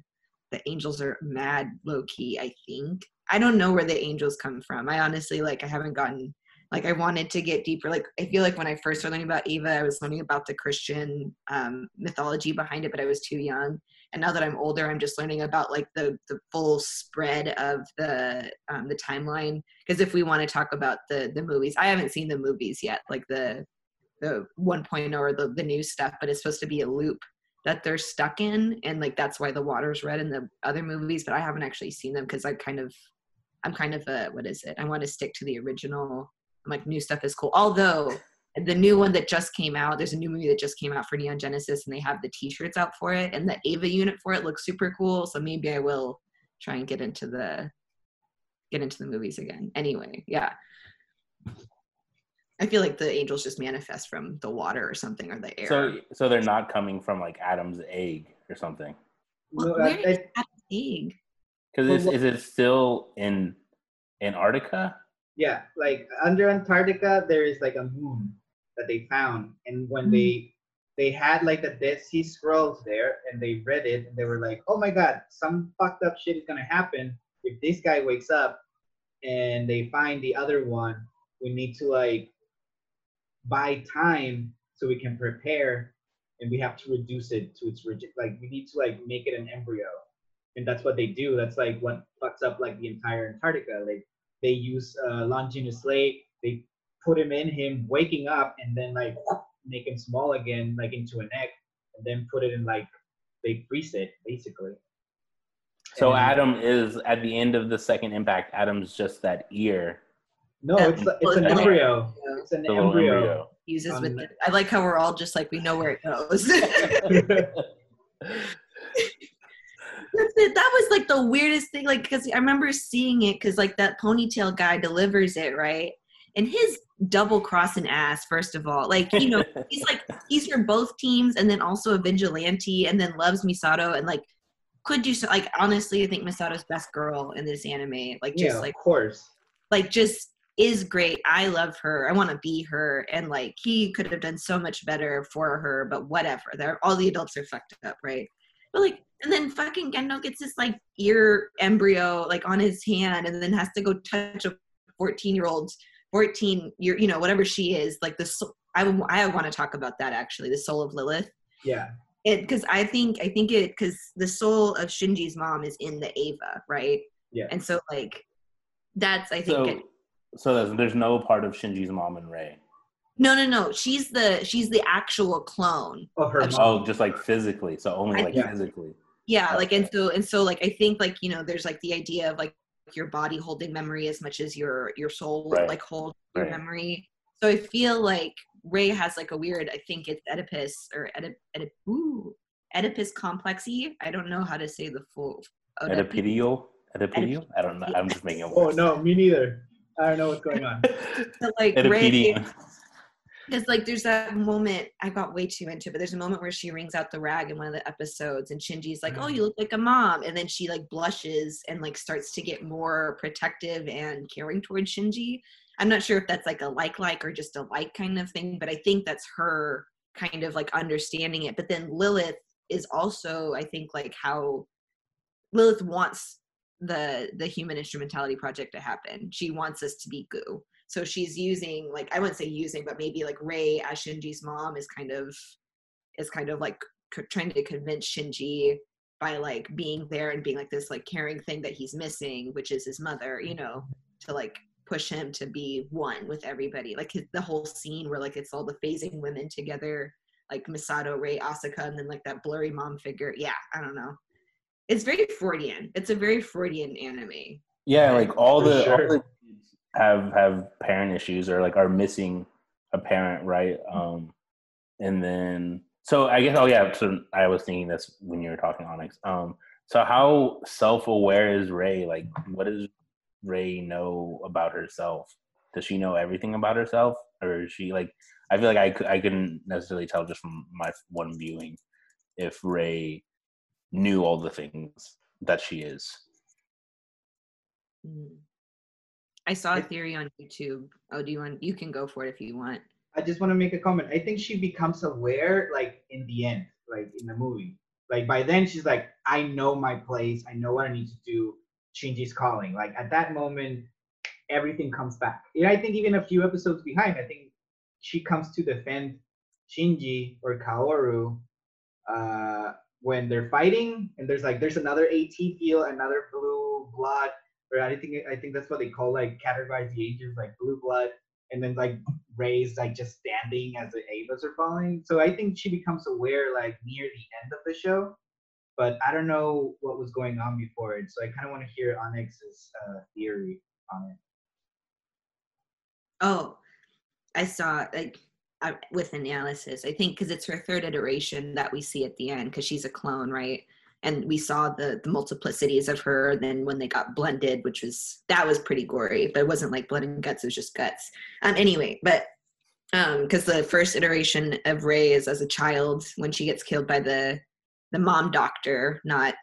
the angels are mad low key i think. I don't know where the angels come from. I honestly like i haven't gotten like i wanted to get deeper. Like i feel like when i first started learning about eva i was learning about the christian um, mythology behind it but i was too young. And now that i'm older i'm just learning about like the the full spread of the um, the timeline. Because if we want to talk about the the movies i haven't seen the movies yet like the the 1.0 or the, the new stuff but it's supposed to be a loop that they're stuck in and like that's why the water's red in the other movies but i haven't actually seen them because i kind of i'm kind of a what is it? I want to stick to the original. I'm like new stuff is cool. Although the new one that just came out there's a new movie that just came out for neon genesis and they have the t-shirts out for it and the eva unit for it looks super cool so maybe i will try and get into the get into the movies again. Anyway yeah i feel like the angels just manifest from the water or something or the air So so they're not coming from like Adam's egg or something. Well, where I- is I- Adam's egg? Because Well, is, it still in Antarctica? Yeah, like under Antarctica, there is like a moon that they found, and when Mm. they they had like the Dead Sea Scrolls there, and they read it, and they were like, "Oh my God, some fucked up shit is gonna happen if this guy wakes up." And they find the other one. We need to like buy time so we can prepare, and we have to reduce it to its rigid. Like we need to like make it an embryo, and that's what they do. That's like what fucks up like the entire Antarctica. Like they use uh, Longinus Lake. They put him in him waking up and then like make him small again, like into an egg, and then put it in like they freeze it basically. So And- Adam is at the end of the second impact. Adam's just that ear, No, it's it's an embryo. Yeah. It's an the little embryo. embryo. uses Um, with the, i like how we're all just like we know where it goes *laughs* that was like the weirdest thing like because i remember seeing it because like that ponytail guy delivers it right and his double crossing ass first of all like you know *laughs* he's like he's for both teams and then also a vigilante and then loves misato and like could do so like honestly i think misato's best girl in this anime like just yeah, like of course. like just is great. I love her. I want to be her. And like he could have done so much better for her, but whatever. They're all the adults are fucked up, right? But like and then fucking Gendo gets this like ear embryo like on his hand and then has to go touch a 14 year old 14 year you know whatever she is like the soul, I I want to talk about that actually the soul of Lilith Yeah. it because I think I think it because the soul of Shinji's mom is in the Eva, right? Yeah. And so like That's I think. So, it, so there's, there's no part of Shinji's mom and Rei. no, no, no. She's the she's the actual clone. Of her Of- mom. Oh, just like physically. So only like think- physically. Yeah, like and so and so like I think like you know there's like the idea of like your body holding memory as much as your your soul Right. like hold your memory. So I feel like Rei has like a weird I think it's Oedipus or Oedip, Oedip, ooh, Oedipus complexy. I don't know how to say the full Oedip- Oedipedial? Oedipedial? I don't know. I'm just making it up Oh no, me neither. I don't know what's going on. *laughs* But like Rei, because like there's that moment I got way too into, it, but there's a moment where she wrings out the rag in one of the episodes, and Shinji's like, "Oh, Mm. you look like a mom," and then she like blushes and like starts to get more protective and caring towards Shinji. I'm not sure if that's like a like like or just a like kind of thing, but I think that's her kind of like understanding it. But then Lilith is also, I think, like how Lilith wants the the human instrumentality project to happen. She wants us to be goo. So she's using like I wouldn't say using, but maybe like Rei as Shinji's mom is kind of is kind of like c- trying to convince Shinji by like being there and being like this like caring thing that he's missing, which is his mother, you know, to like push him to be one with everybody. Like his, the whole scene where like it's all the phasing women together, like Misato, Rei, Asuka, and then like that blurry mom figure. Yeah, I don't know. It's very Freudian. It's a very Freudian anime. Yeah, like all For the, all the kids have have parent issues or like are missing a parent, right? Um, and then so I guess oh yeah, so I was thinking this when you were talking Onyx. Um, so how self aware is Rei? Like, what does Rei know about herself? Does she know everything about herself, or is she like? I feel like I I couldn't necessarily tell just from my one viewing if Rei knew all the things that she is. Mm. I saw a theory on YouTube. Oh, do you want? You can go for it if you want. I just want to make a comment. I think she becomes aware like in the end, like in the movie. Like by then she's like, I know my place. I know what I need to do. Shinji's calling. Like at that moment, everything comes back. And I think even a few episodes behind, I think she comes to defend Shinji or Kaoru uh, when they're fighting, and there's like there's another AT field, another blue blood, or I think I think that's what they call like categorize the ages, like blue blood, and then like Rei's like just standing as the Evas are falling. So I think she becomes aware like near the end of the show, but I don't know what was going on before it. So I kind of want to hear Onyx's uh, theory on it. Oh, I saw like With analysis. I think because it's her third iteration that we see at the end because she's a clone, right? And we saw the the multiplicities of her. Then when they got blended, which was that was pretty gory, but it wasn't like blood and guts. It was just guts. Um. Anyway, but um, because the first iteration of Rei is as a child when she gets killed by the the mom doctor, not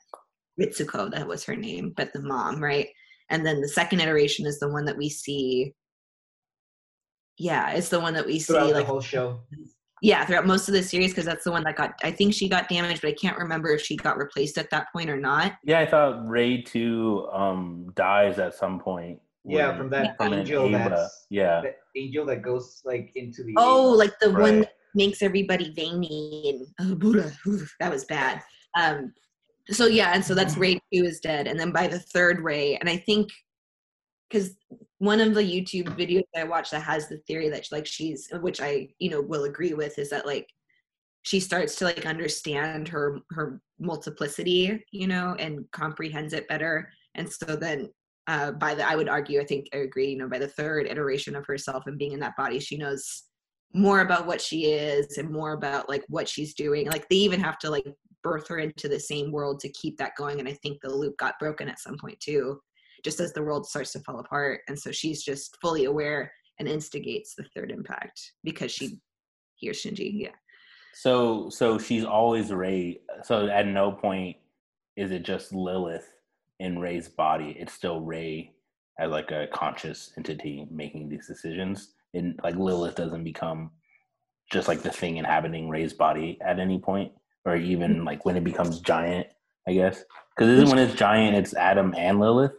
Ritsuko, that was her name, but the mom, right? And then the second iteration is the one that we see yeah, it's the one that we see Throughout the whole show. yeah throughout most of the series because that's the one that got. I think she got damaged, but I can't remember if she got replaced at that point or not. Yeah, I thought Rei two um dies at some point. Yeah, when- from that from angel Eva. that's Yeah, the angel that goes like into the Oh, Eva. like the one Right. that makes everybody veiny and oh, Buddha, oof, that was bad. Um, so yeah, and so that's *clears throat* Rei two is dead, and then by the third Rei, and I think because one of the YouTube videos I watched that has the theory that like she's, which I you know will agree with, is that like she starts to like understand her her multiplicity, you know, and comprehends it better, and so then uh, by the I would argue I think I agree, you know, by the third iteration of herself and being in that body, she knows more about what she is and more about like what she's doing. Like they even have to like birth her into the same world to keep that going. And I think the loop got broken at some point too, just as the world starts to fall apart. And so she's just fully aware and instigates the third impact because she hears Shinji. Yeah. So so she's always Rei. So at no point is it just Lilith in Rei's body. It's still Rei as like a conscious entity making these decisions. And like Lilith doesn't become just like the thing inhabiting Rei's body at any point, or even like when it becomes giant. I guess because isn't when it's giant, it's Adam and Lilith.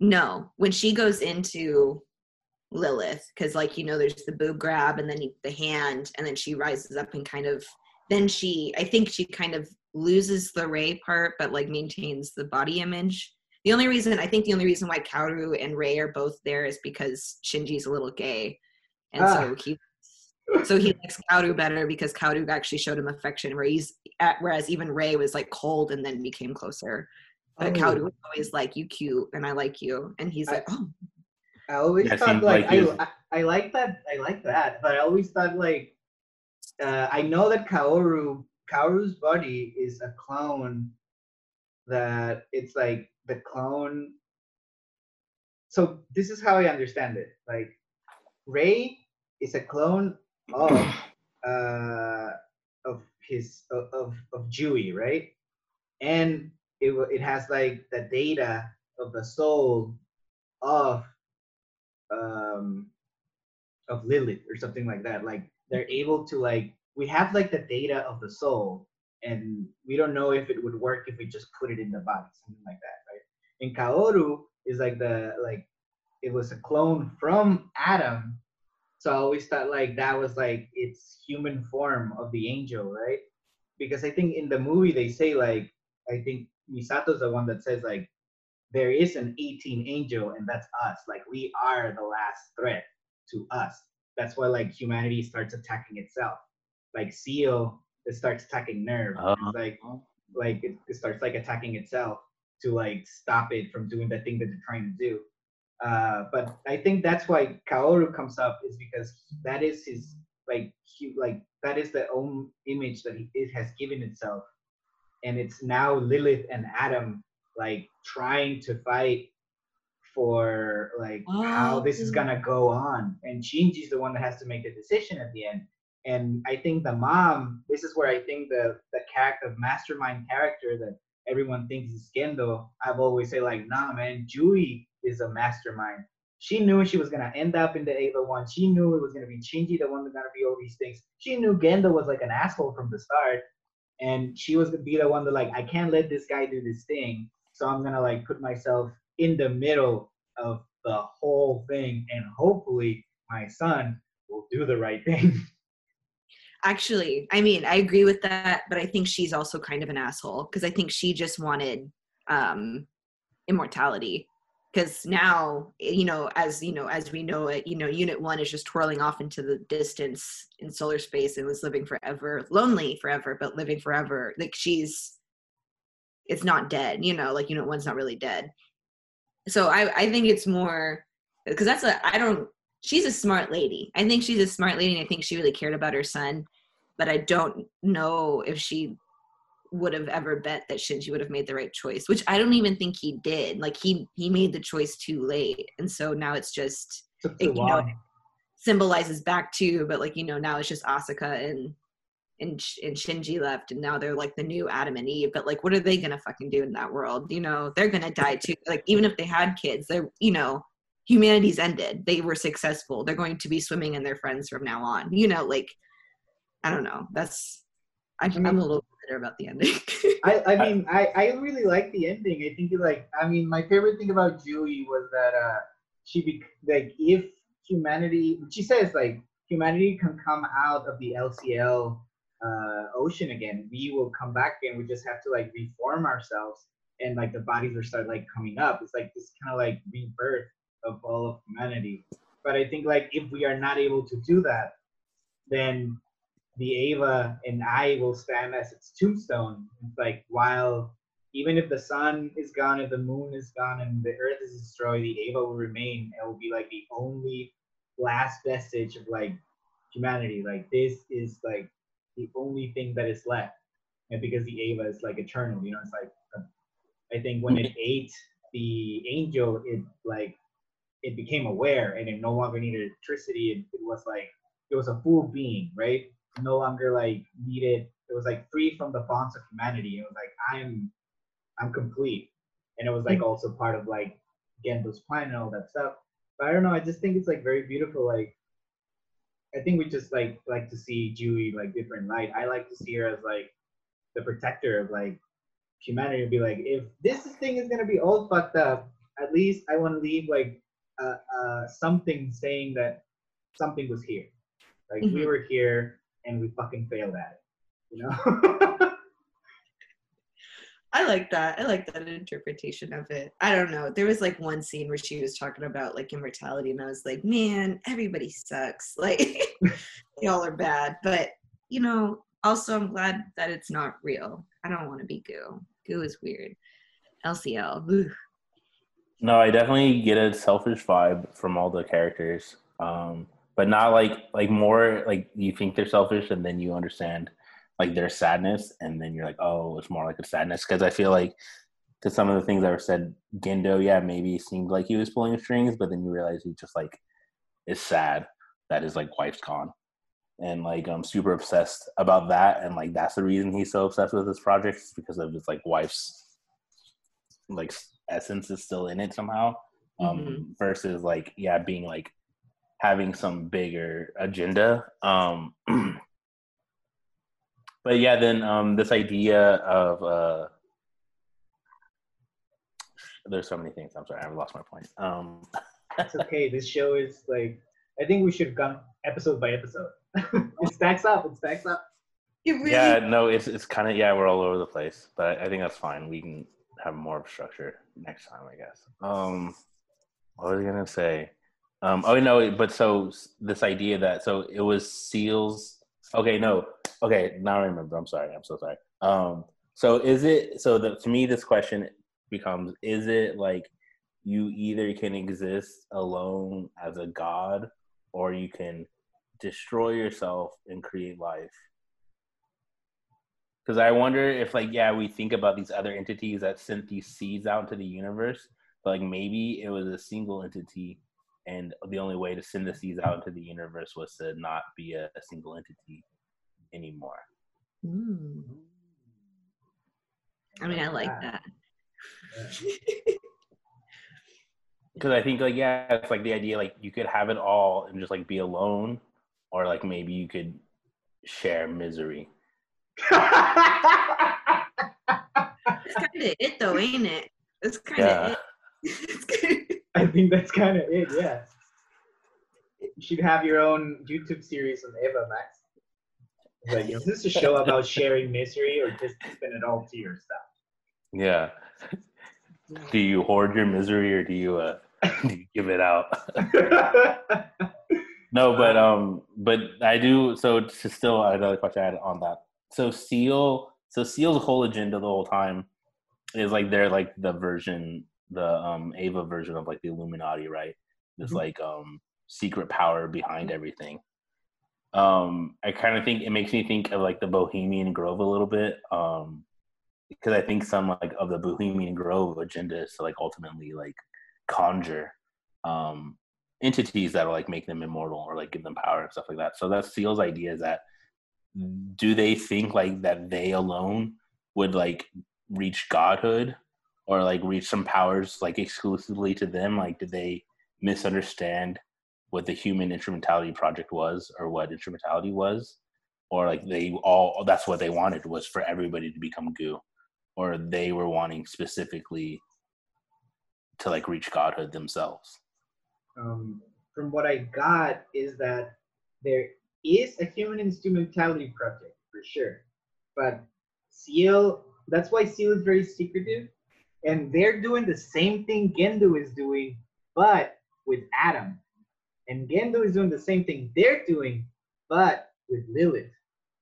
No, when she goes into Lilith, because like you know, there's the boob grab and then the hand, and then she rises up and kind of then she I think she kind of loses the Rei part, but like maintains the body image. The only reason I think the only reason why Kaoru and Rei are both there is because Shinji's a little gay, and Ah. so he so he likes Kaoru better because Kaoru actually showed him affection, where he's at, whereas even Rei was like cold and then became closer. But. Kaoru was always like, "You cute," and I like you, and he's I- like, "Oh, I always Yeah, thought like, like I, I I like that I like that, but I always thought like uh, I know that Kaoru Kaoru's body is a clone that it's like the clone. So this is how I understand it. Like Rei is a clone of *clears throat* uh of his of of, of Dewey, right? And it it has like the data of the soul of um of Lilith or something like that. Like they're able to like we have like the data of the soul and we don't know if it would work if we just put it in the body, something like that, right? And Kaoru is like the like it was a clone from Adam. So I always thought like that was like its human form of the angel, right? Because I think in the movie they say like I think Misato's the one that says like there is an 18 angel and that's us. Like we are the last threat to us. That's why like humanity starts attacking itself. Like SEELE, it starts attacking NERV. Uh-huh. It's like like it, it starts like attacking itself to like stop it from doing the thing that they're trying to do. Uh, but I think that's why Kaoru comes up is because that is his like he like that is the own image that he, it has given itself, and it's now Lilith and Adam like trying to fight for like how this is Oh. gonna go on, and Shinji's the one that has to make the decision at the end. And I think the mom, this is where I think the the character, the mastermind character that everyone thinks is Gendo, I've always say like, nah, man, Yui is a mastermind. She knew she was gonna end up in the Eva one. She knew it was gonna be Shinji, the one that's gonna be all these things. She knew Gendo was like an asshole from the start, and she was gonna be the one that like, I can't let this guy do this thing, so I'm gonna like put myself in the middle of the whole thing, and hopefully my son will do the right thing. *laughs* Actually, I mean, I agree with that, but I think she's also kind of an asshole because I think she just wanted um immortality. Because now, eh, you know, as you know, as we know it, you know, Unit One is just twirling off into the distance in solar space and was living forever, lonely forever, but living forever. Like she's, it's not dead, you know, like Unit One's not really dead. So I, I think it's more because that's a I don't she's a smart lady. I think she's a smart lady and I think she really cared about her son. But I don't know if she would have ever bet that Shinji would have made the right choice, which I don't even think he did. Like he he made the choice too late. And so now it's just It- you know, symbolizes back too, but like, you know, now it's just Asuka and and, and Shinji left and now they're like the new Adam and Eve, but like what are they gonna fucking do in that world? You know, they're gonna die too. Like even if they had kids, they're you know, humanity's ended. They were successful. They're going to be swimming in their friends from now on. You know, like I don't know. That's I, mean- I'm a little bitter about the ending. *laughs* I, I mean, I, I really like the ending. I think, like, I mean, my favorite thing about Julie was that uh, she, be, like, if humanity, she says, like, humanity can come out of the LCL uh, ocean again. We will come back and we just have to, like, reform ourselves. And, like, the bodies will start, like, coming up. It's like this kind of, like, rebirth of all of humanity. But I think, like, if we are not able to do that, then the Eva and I will stand as its tombstone. It's like while even if the sun is gone, if the moon is gone, and the earth is destroyed, the Eva will remain. It will be like the only last vestige of like humanity. Like this is like the only thing that is left, and because the Eva is like eternal, you know, it's like uh, I think when it ate the angel, it like it became aware and it no longer needed electricity. It, it was like it was a full being, right? No longer like needed it was like free from the bonds of humanity. It was like i'm i'm complete. And it was like also part of like gendo's plan and all that stuff. But i don't know i just think it's like very beautiful like i think we just like like to see Yui like different light. I like to see her as like the protector of like humanity be like if this thing is gonna be all fucked up at least i want to leave like uh, uh something saying that something was here. Like we Mhm. were here and we fucking failed at it. You know? *laughs* I like that. I like that interpretation of it. I don't know. There was like one scene where she was talking about like immortality, and I was like, man, everybody sucks. *laughs* Like, y'all are bad. But, you know, also, I'm glad that it's not real. I don't want to be goo. Goo is weird. LCL. Ugh. No, I definitely get a selfish vibe from all the characters. Um, but not like like more like you think they're selfish and then you understand like their sadness and then you're like, oh, it's more like a sadness. Cause I feel like to some of the things that were said, Gendo, yeah, maybe seemed like he was pulling strings, but then you realize he just like is sad that his like wife's gone. And like I'm super obsessed about that. And like that's the reason he's so obsessed with this project is because of his like wife's like essence is still in it somehow um Mhm. versus like yeah being like having some bigger agenda um *clears throat* but yeah then um this idea of uh there's so many things i'm sorry i've lost my point um *laughs* It's okay. This show is like I think we should have gone episode by episode. *laughs* it stacks up. It stacks up. It really yeah no it's it's kind of yeah we're all over the place but I, I think that's fine we can have more of structure next time i guess um what was i gonna say um oh no but so this idea that so it was seals. Okay no. Okay now i remember. I'm sorry. I'm so sorry. Um so is it so the, to me this question becomes is it like you either can exist alone as a god or you can destroy yourself and create life? Because I wonder if, like, yeah, we think about these other entities that sent these seeds out into the universe, but like maybe it was a single entity, and the only way to send the seeds out into the universe was to not be a, a single entity anymore. Mm. I mean, I like that. *laughs* Because I think, like, yeah, it's like the idea, like, you could have it all and just like be alone, or like maybe you could share misery. That's kind of it, though, ain't it? That's kind of Yeah. it. *laughs* I think that's kind of it. Yeah. You should have your own YouTube series on Eva Max. Like, is this a show about sharing misery or just keeping it all to yourself? Yeah. Do you hoard your misery or do you uh *laughs* do you give it out? *laughs* No, but um, but I do. So to still another question I had on that. So SEELE, so SEELE's whole agenda the whole time is like they're like the version, the um Eva version of like the Illuminati, right? This Mhm. like um secret power behind everything. Um, I kind of think it makes me think of like the Bohemian Grove a little bit. Um, because I think some like of the Bohemian Grove agenda is to like ultimately like conjure um entities that'll like make them immortal or like give them power and stuff like that. So that's SEELE's idea is that do they think like that they alone would like reach godhood or like reach some powers like exclusively to them? Like did they misunderstand what the human instrumentality project was or what instrumentality was? Or like they all that's what they wanted was for everybody to become goo. Or they were wanting specifically to like reach godhood themselves. um, from what I got is that there is a human instrumentality project for sure, but SEELE. That's why SEELE is very secretive, and they're doing the same thing Gendo is doing, but with Adam, and Gendo is doing the same thing they're doing, but with Lilith.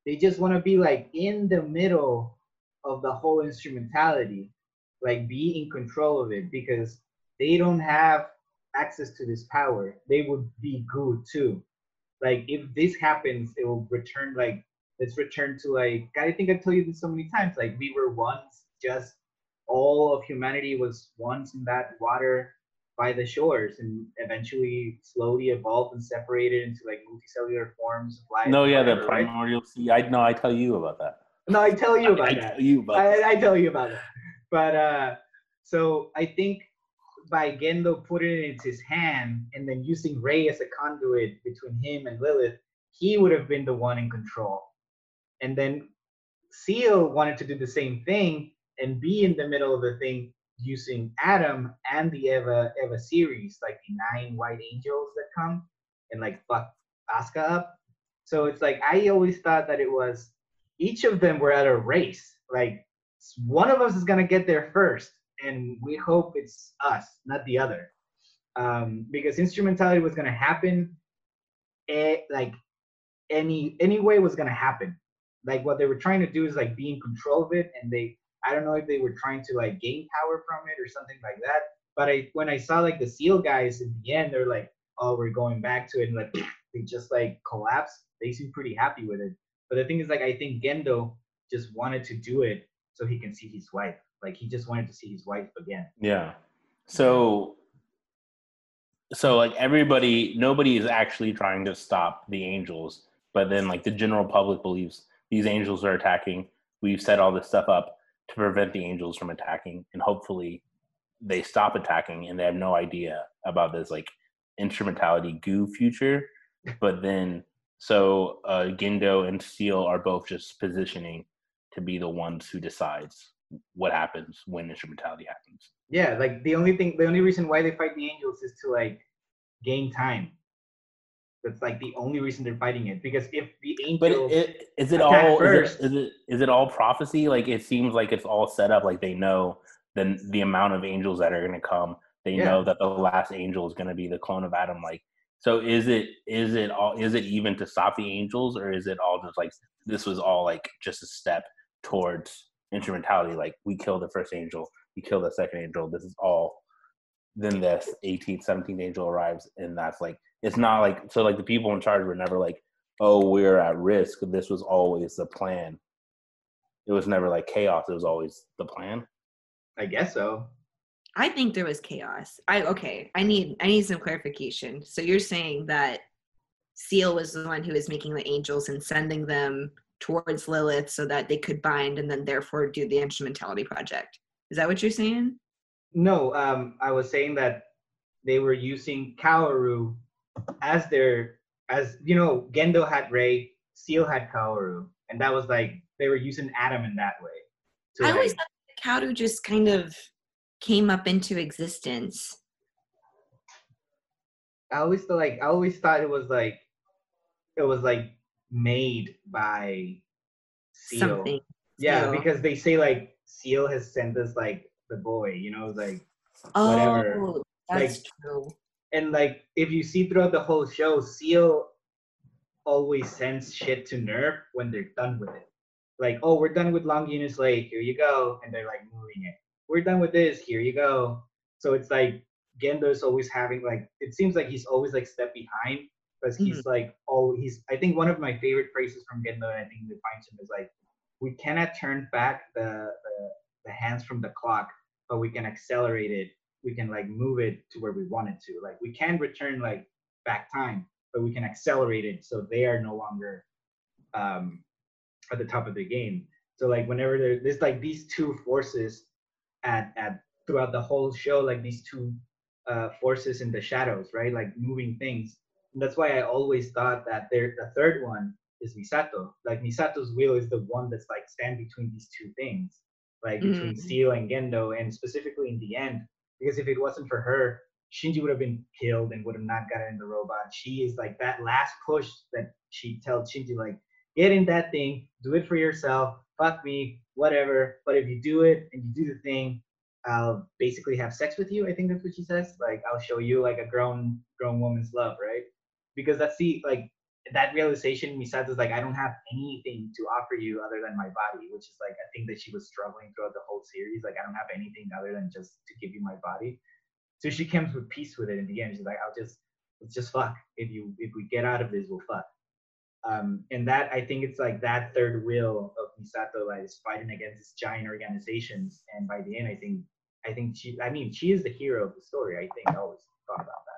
They just want to be like in the middle of the whole instrumentality, like be in control of it because they don't have access to this power, they would be good too. Like if this happens, it will return like let's return to like I think I told you this so many times. Like we were once just all of humanity was once in that water by the shores and eventually slowly evolved and separated into like multicellular forms of life. No, yeah, the right? primordial sea. I know. I tell you about that. No, I tell you about I that. tell you about. I, I tell you about it. But uh, so I think by Gendo putting it in his hand and then using Rei as a conduit between him and Lilith, he would have been the one in control. And then SEELE wanted to do the same thing and be in the middle of the thing using Adam and the Eva Eva series, like the nine white angels that come and like fuck Asuka up. So it's like I always thought that it was each of them were at a race. Like one of us is gonna get there first, and we hope it's us, not the other, um, because instrumentality was gonna happen, eh, like any any way was gonna happen. Like what they were trying to do is like be in control of it, and they I don't know if they were trying to like gain power from it or something like that. But I when I saw like the SEELE guys in the end, they're like, oh, we're going back to it, and like *clears throat* they just like collapse. They seem pretty happy with it. But the thing is, like, I think Gendo just wanted to do it so he can see his wife. Like, he just wanted to see his wife again. Yeah. So, so like everybody, nobody is actually trying to stop the angels, but then like the general public believes these angels are attacking. We've set all this stuff up to prevent the angels from attacking, and hopefully they stop attacking and they have no idea about this like instrumentality goo future. *laughs* But then so uh, Gendo and SEELE are both just positioning to be the ones who decides what happens when instrumentality happens. Yeah, like the only thing, the only reason why they fight the angels is to like gain time. That's like the only reason they're fighting it. Because if the angels, but it, is it all first, is, it, is it is it all prophecy? Like it seems like it's all set up. Like they know the the amount of angels that are going to come. They yeah. know that the last angel is going to be the clone of Adam. Like so, is it is it all is it even to stop the angels, or is it all just like this was all like just a step towards instrumentality? Like we kill the first angel, we kill the second angel. This is all. Then this 18th, 17th angel arrives, and that's like it's not like so like the people in charge were never like, oh, we're at risk. This was always the plan. It was never like chaos. It was always the plan. I guess so. I think there was chaos. I okay. I need I need some clarification. So you're saying that SEELE was the one who was making the angels and sending them towards Lilith so that they could bind and then therefore do the instrumentality project. Is that what you're saying? No, um, I was saying that they were using Kaworu as their as you know, Gendo had Rei, SEELE had Kaworu, and that was like they were using Adam in that way. I like, always thought Kaworu just kind of came up into existence? I always thought like I always thought it was like it was like made by SEELE. Something. Yeah, SEELE. because they say like SEELE has sent us like the boy, you know, like oh, whatever. That's like, true. And like if you see throughout the whole show, SEELE always sends shit to NERV when they're done with it. Like, oh, we're done with Longinus Lake. Here you go, and they're like moving it we're done with this. Here you go. So it's like Gendo's always having like it seems like he's always like step behind because he's mm-hmm. like oh he's I think one of my favorite phrases from Gendo and I think we find him is like we cannot turn back the, the the hands from the clock but we can accelerate it. We can like move it to where we want it to. Like we can return like back time but we can accelerate it so they are no longer um at the top of the game. So like whenever there's like these two forces at at throughout the whole show like these two uh, forces in the shadows right? Like moving things. And that's why i always thought that there the third one is misato. Like misato's wheel is the one that's like stand between these two things like between mm-hmm. SEELE and gendo and specifically in the end because if it wasn't for her shinji would have been killed and would have not gotten in the robot she is like that last push that she tells shinji like get in that thing do it for yourself fuck me whatever. But if you do it and you do the thing, I'll basically have sex with you. I think that's what she says. Like I'll show you like a grown grown woman's love, right? Because that's the like that realization Misato's like, I don't have anything to offer you other than my body, which is like I think that she was struggling throughout the whole series. Like I don't have anything other than just to give you my body. So she comes with peace with it in the end. She's like, I'll just let's just fuck. If you if we get out of this, we'll fuck. Um, and that I think it's like that third will of Misato like is fighting against these giant organizations, and by the end, I think I think she I mean she is the hero of the story. I think I always thought about that.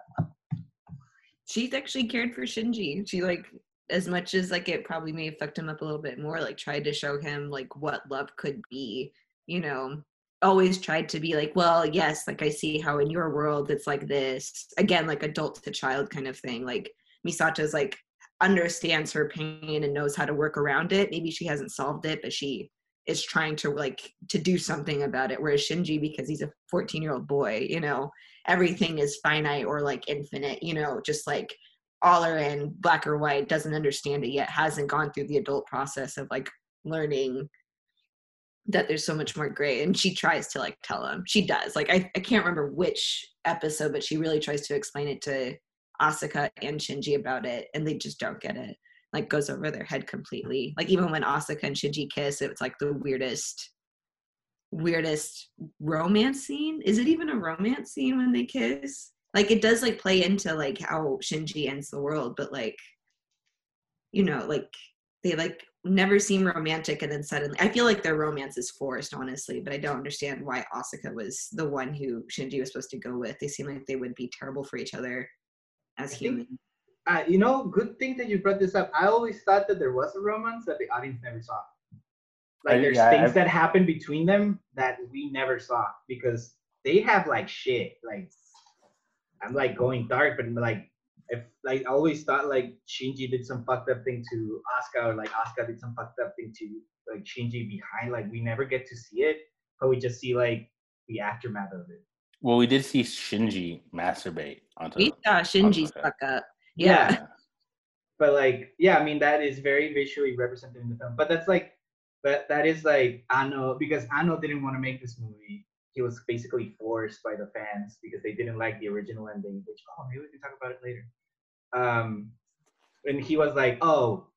She's actually cared for Shinji. She like as much as like it probably may have fucked him up a little bit more, like tried to show him like what love could be, you know, always tried to be like, well, yes, like I see how in your world it's like this. Again, like adult to child kind of thing. Like Misato's like, understands her pain and knows how to work around it. Maybe she hasn't solved it, but she is trying to like to do something about it. Whereas Shinji, because he's a 14 year old boy, you know, everything is finite or like infinite, you know, just like all are in black or white, doesn't understand it yet, hasn't gone through the adult process of like learning that there's so much more gray and she tries to like tell him she does like I, I can't remember which episode but she really tries to explain it to Asuka and Shinji about it and they just don't get it like goes over their head completely like even when Asuka and Shinji kiss it was like the weirdest weirdest romance scene is it even a romance scene when they kiss like it does like play into like how Shinji ends the world but like you know like they like never seem romantic and then suddenly I feel like their romance is forced, honestly, but I don't understand why Asuka was the one who Shinji was supposed to go with. They seem like they would be terrible for each other as humans. Uh, you know, good thing that you brought this up. I always thought that there was a romance that the audience never saw. Like I- there's yeah, things I've- that happen between them that we never saw because they have like shit. Like I'm like going dark, but like if like I always thought like Shinji did some fucked up thing to Asuka or like Asuka did some fucked up thing to like Shinji behind. Like we never get to see it, but we just see like the aftermath of it. Well, we did see Shinji masturbate onto. We saw Shinji's okay. fuck up. Yeah. But like yeah i mean that is very visually represented in the film. But that's like but that is like Anno because Anno didn't want to make this movie. He was basically forced by the fans because they didn't like the original ending which oh maybe we can talk about it later. Um and he was like oh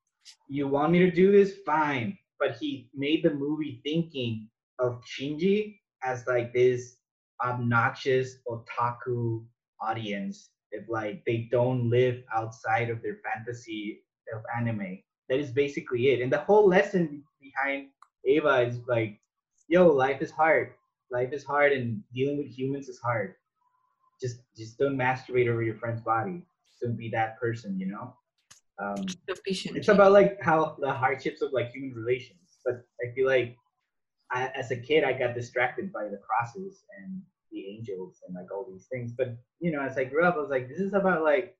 you want me to do this? Fine. But he made the movie thinking of shinji as like this obnoxious otaku audience if like they don't live outside of their fantasy of anime. That is basically it. And the whole lesson behind Eva is like, yo, life is hard. Life is hard and dealing with humans is hard. Just just don't masturbate over your friend's body. Just don't be that person, you know? Um, Don't be Shinji. it's about like how the hardships of like human relations. But I feel like I, as a kid, I got distracted by the crosses and the angels and like all these things. But you know, as I grew up, I was like, this is about like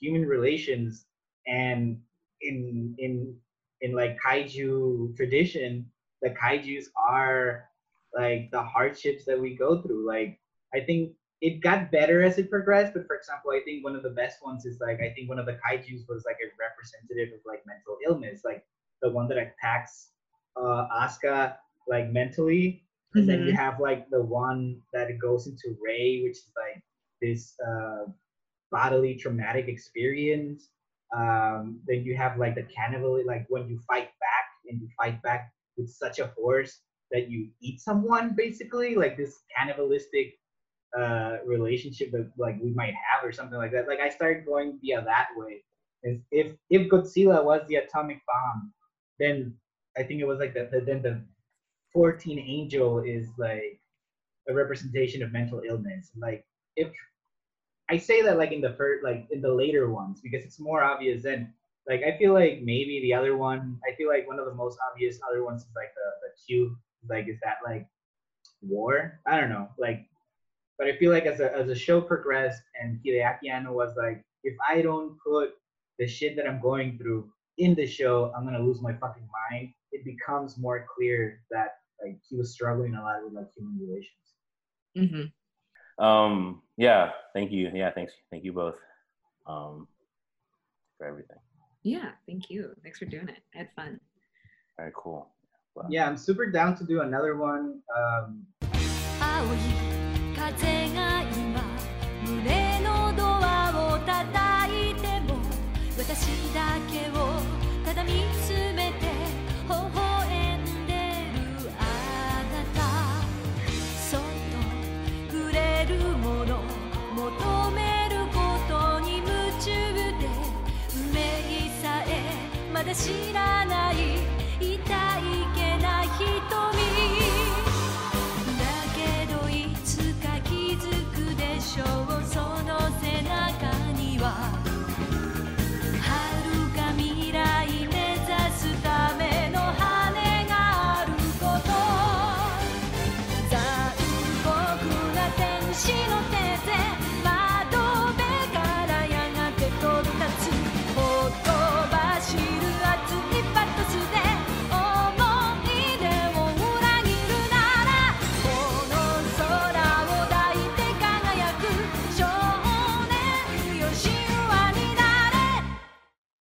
human relations and in in in like kaiju tradition, the kaiju's are like the hardships that we go through. Like I think it got better as it progressed, but for example, I think one of the best ones is like I think one of the kaiju's was like a representative of like mental illness, like the one that attacks uh Asuka like mentally and then you have like the one that goes into Rei, which is like this uh, bodily traumatic experience. Um, then you have like the cannibal, like when you fight back and you fight back with such a force that you eat someone, basically, like this cannibalistic uh, relationship that like we might have or something like that. Like I started going via that way. And if if Godzilla was the atomic bomb, then I think it was like the, the then the 14 angel is like a representation of mental illness. Like if i say that like in the first like in the later ones because it's more obvious than like i feel like maybe the other one i feel like one of the most obvious other ones is like the the cube. Like is that like war? I don't know. Like but i feel like as a as a show progressed and hideaki anno was like if i don't put the shit that i'm going through in the show i'm gonna lose my fucking mind. It becomes more clear that like he was struggling a lot with like human relations. hmm Um. Yeah. Thank you. Yeah. Thanks. Thank you both. Um. For everything. Yeah, thank you. Thanks for doing it. I had fun. Very cool. Wow. Yeah, I'm super down to do another one. Um, 知らない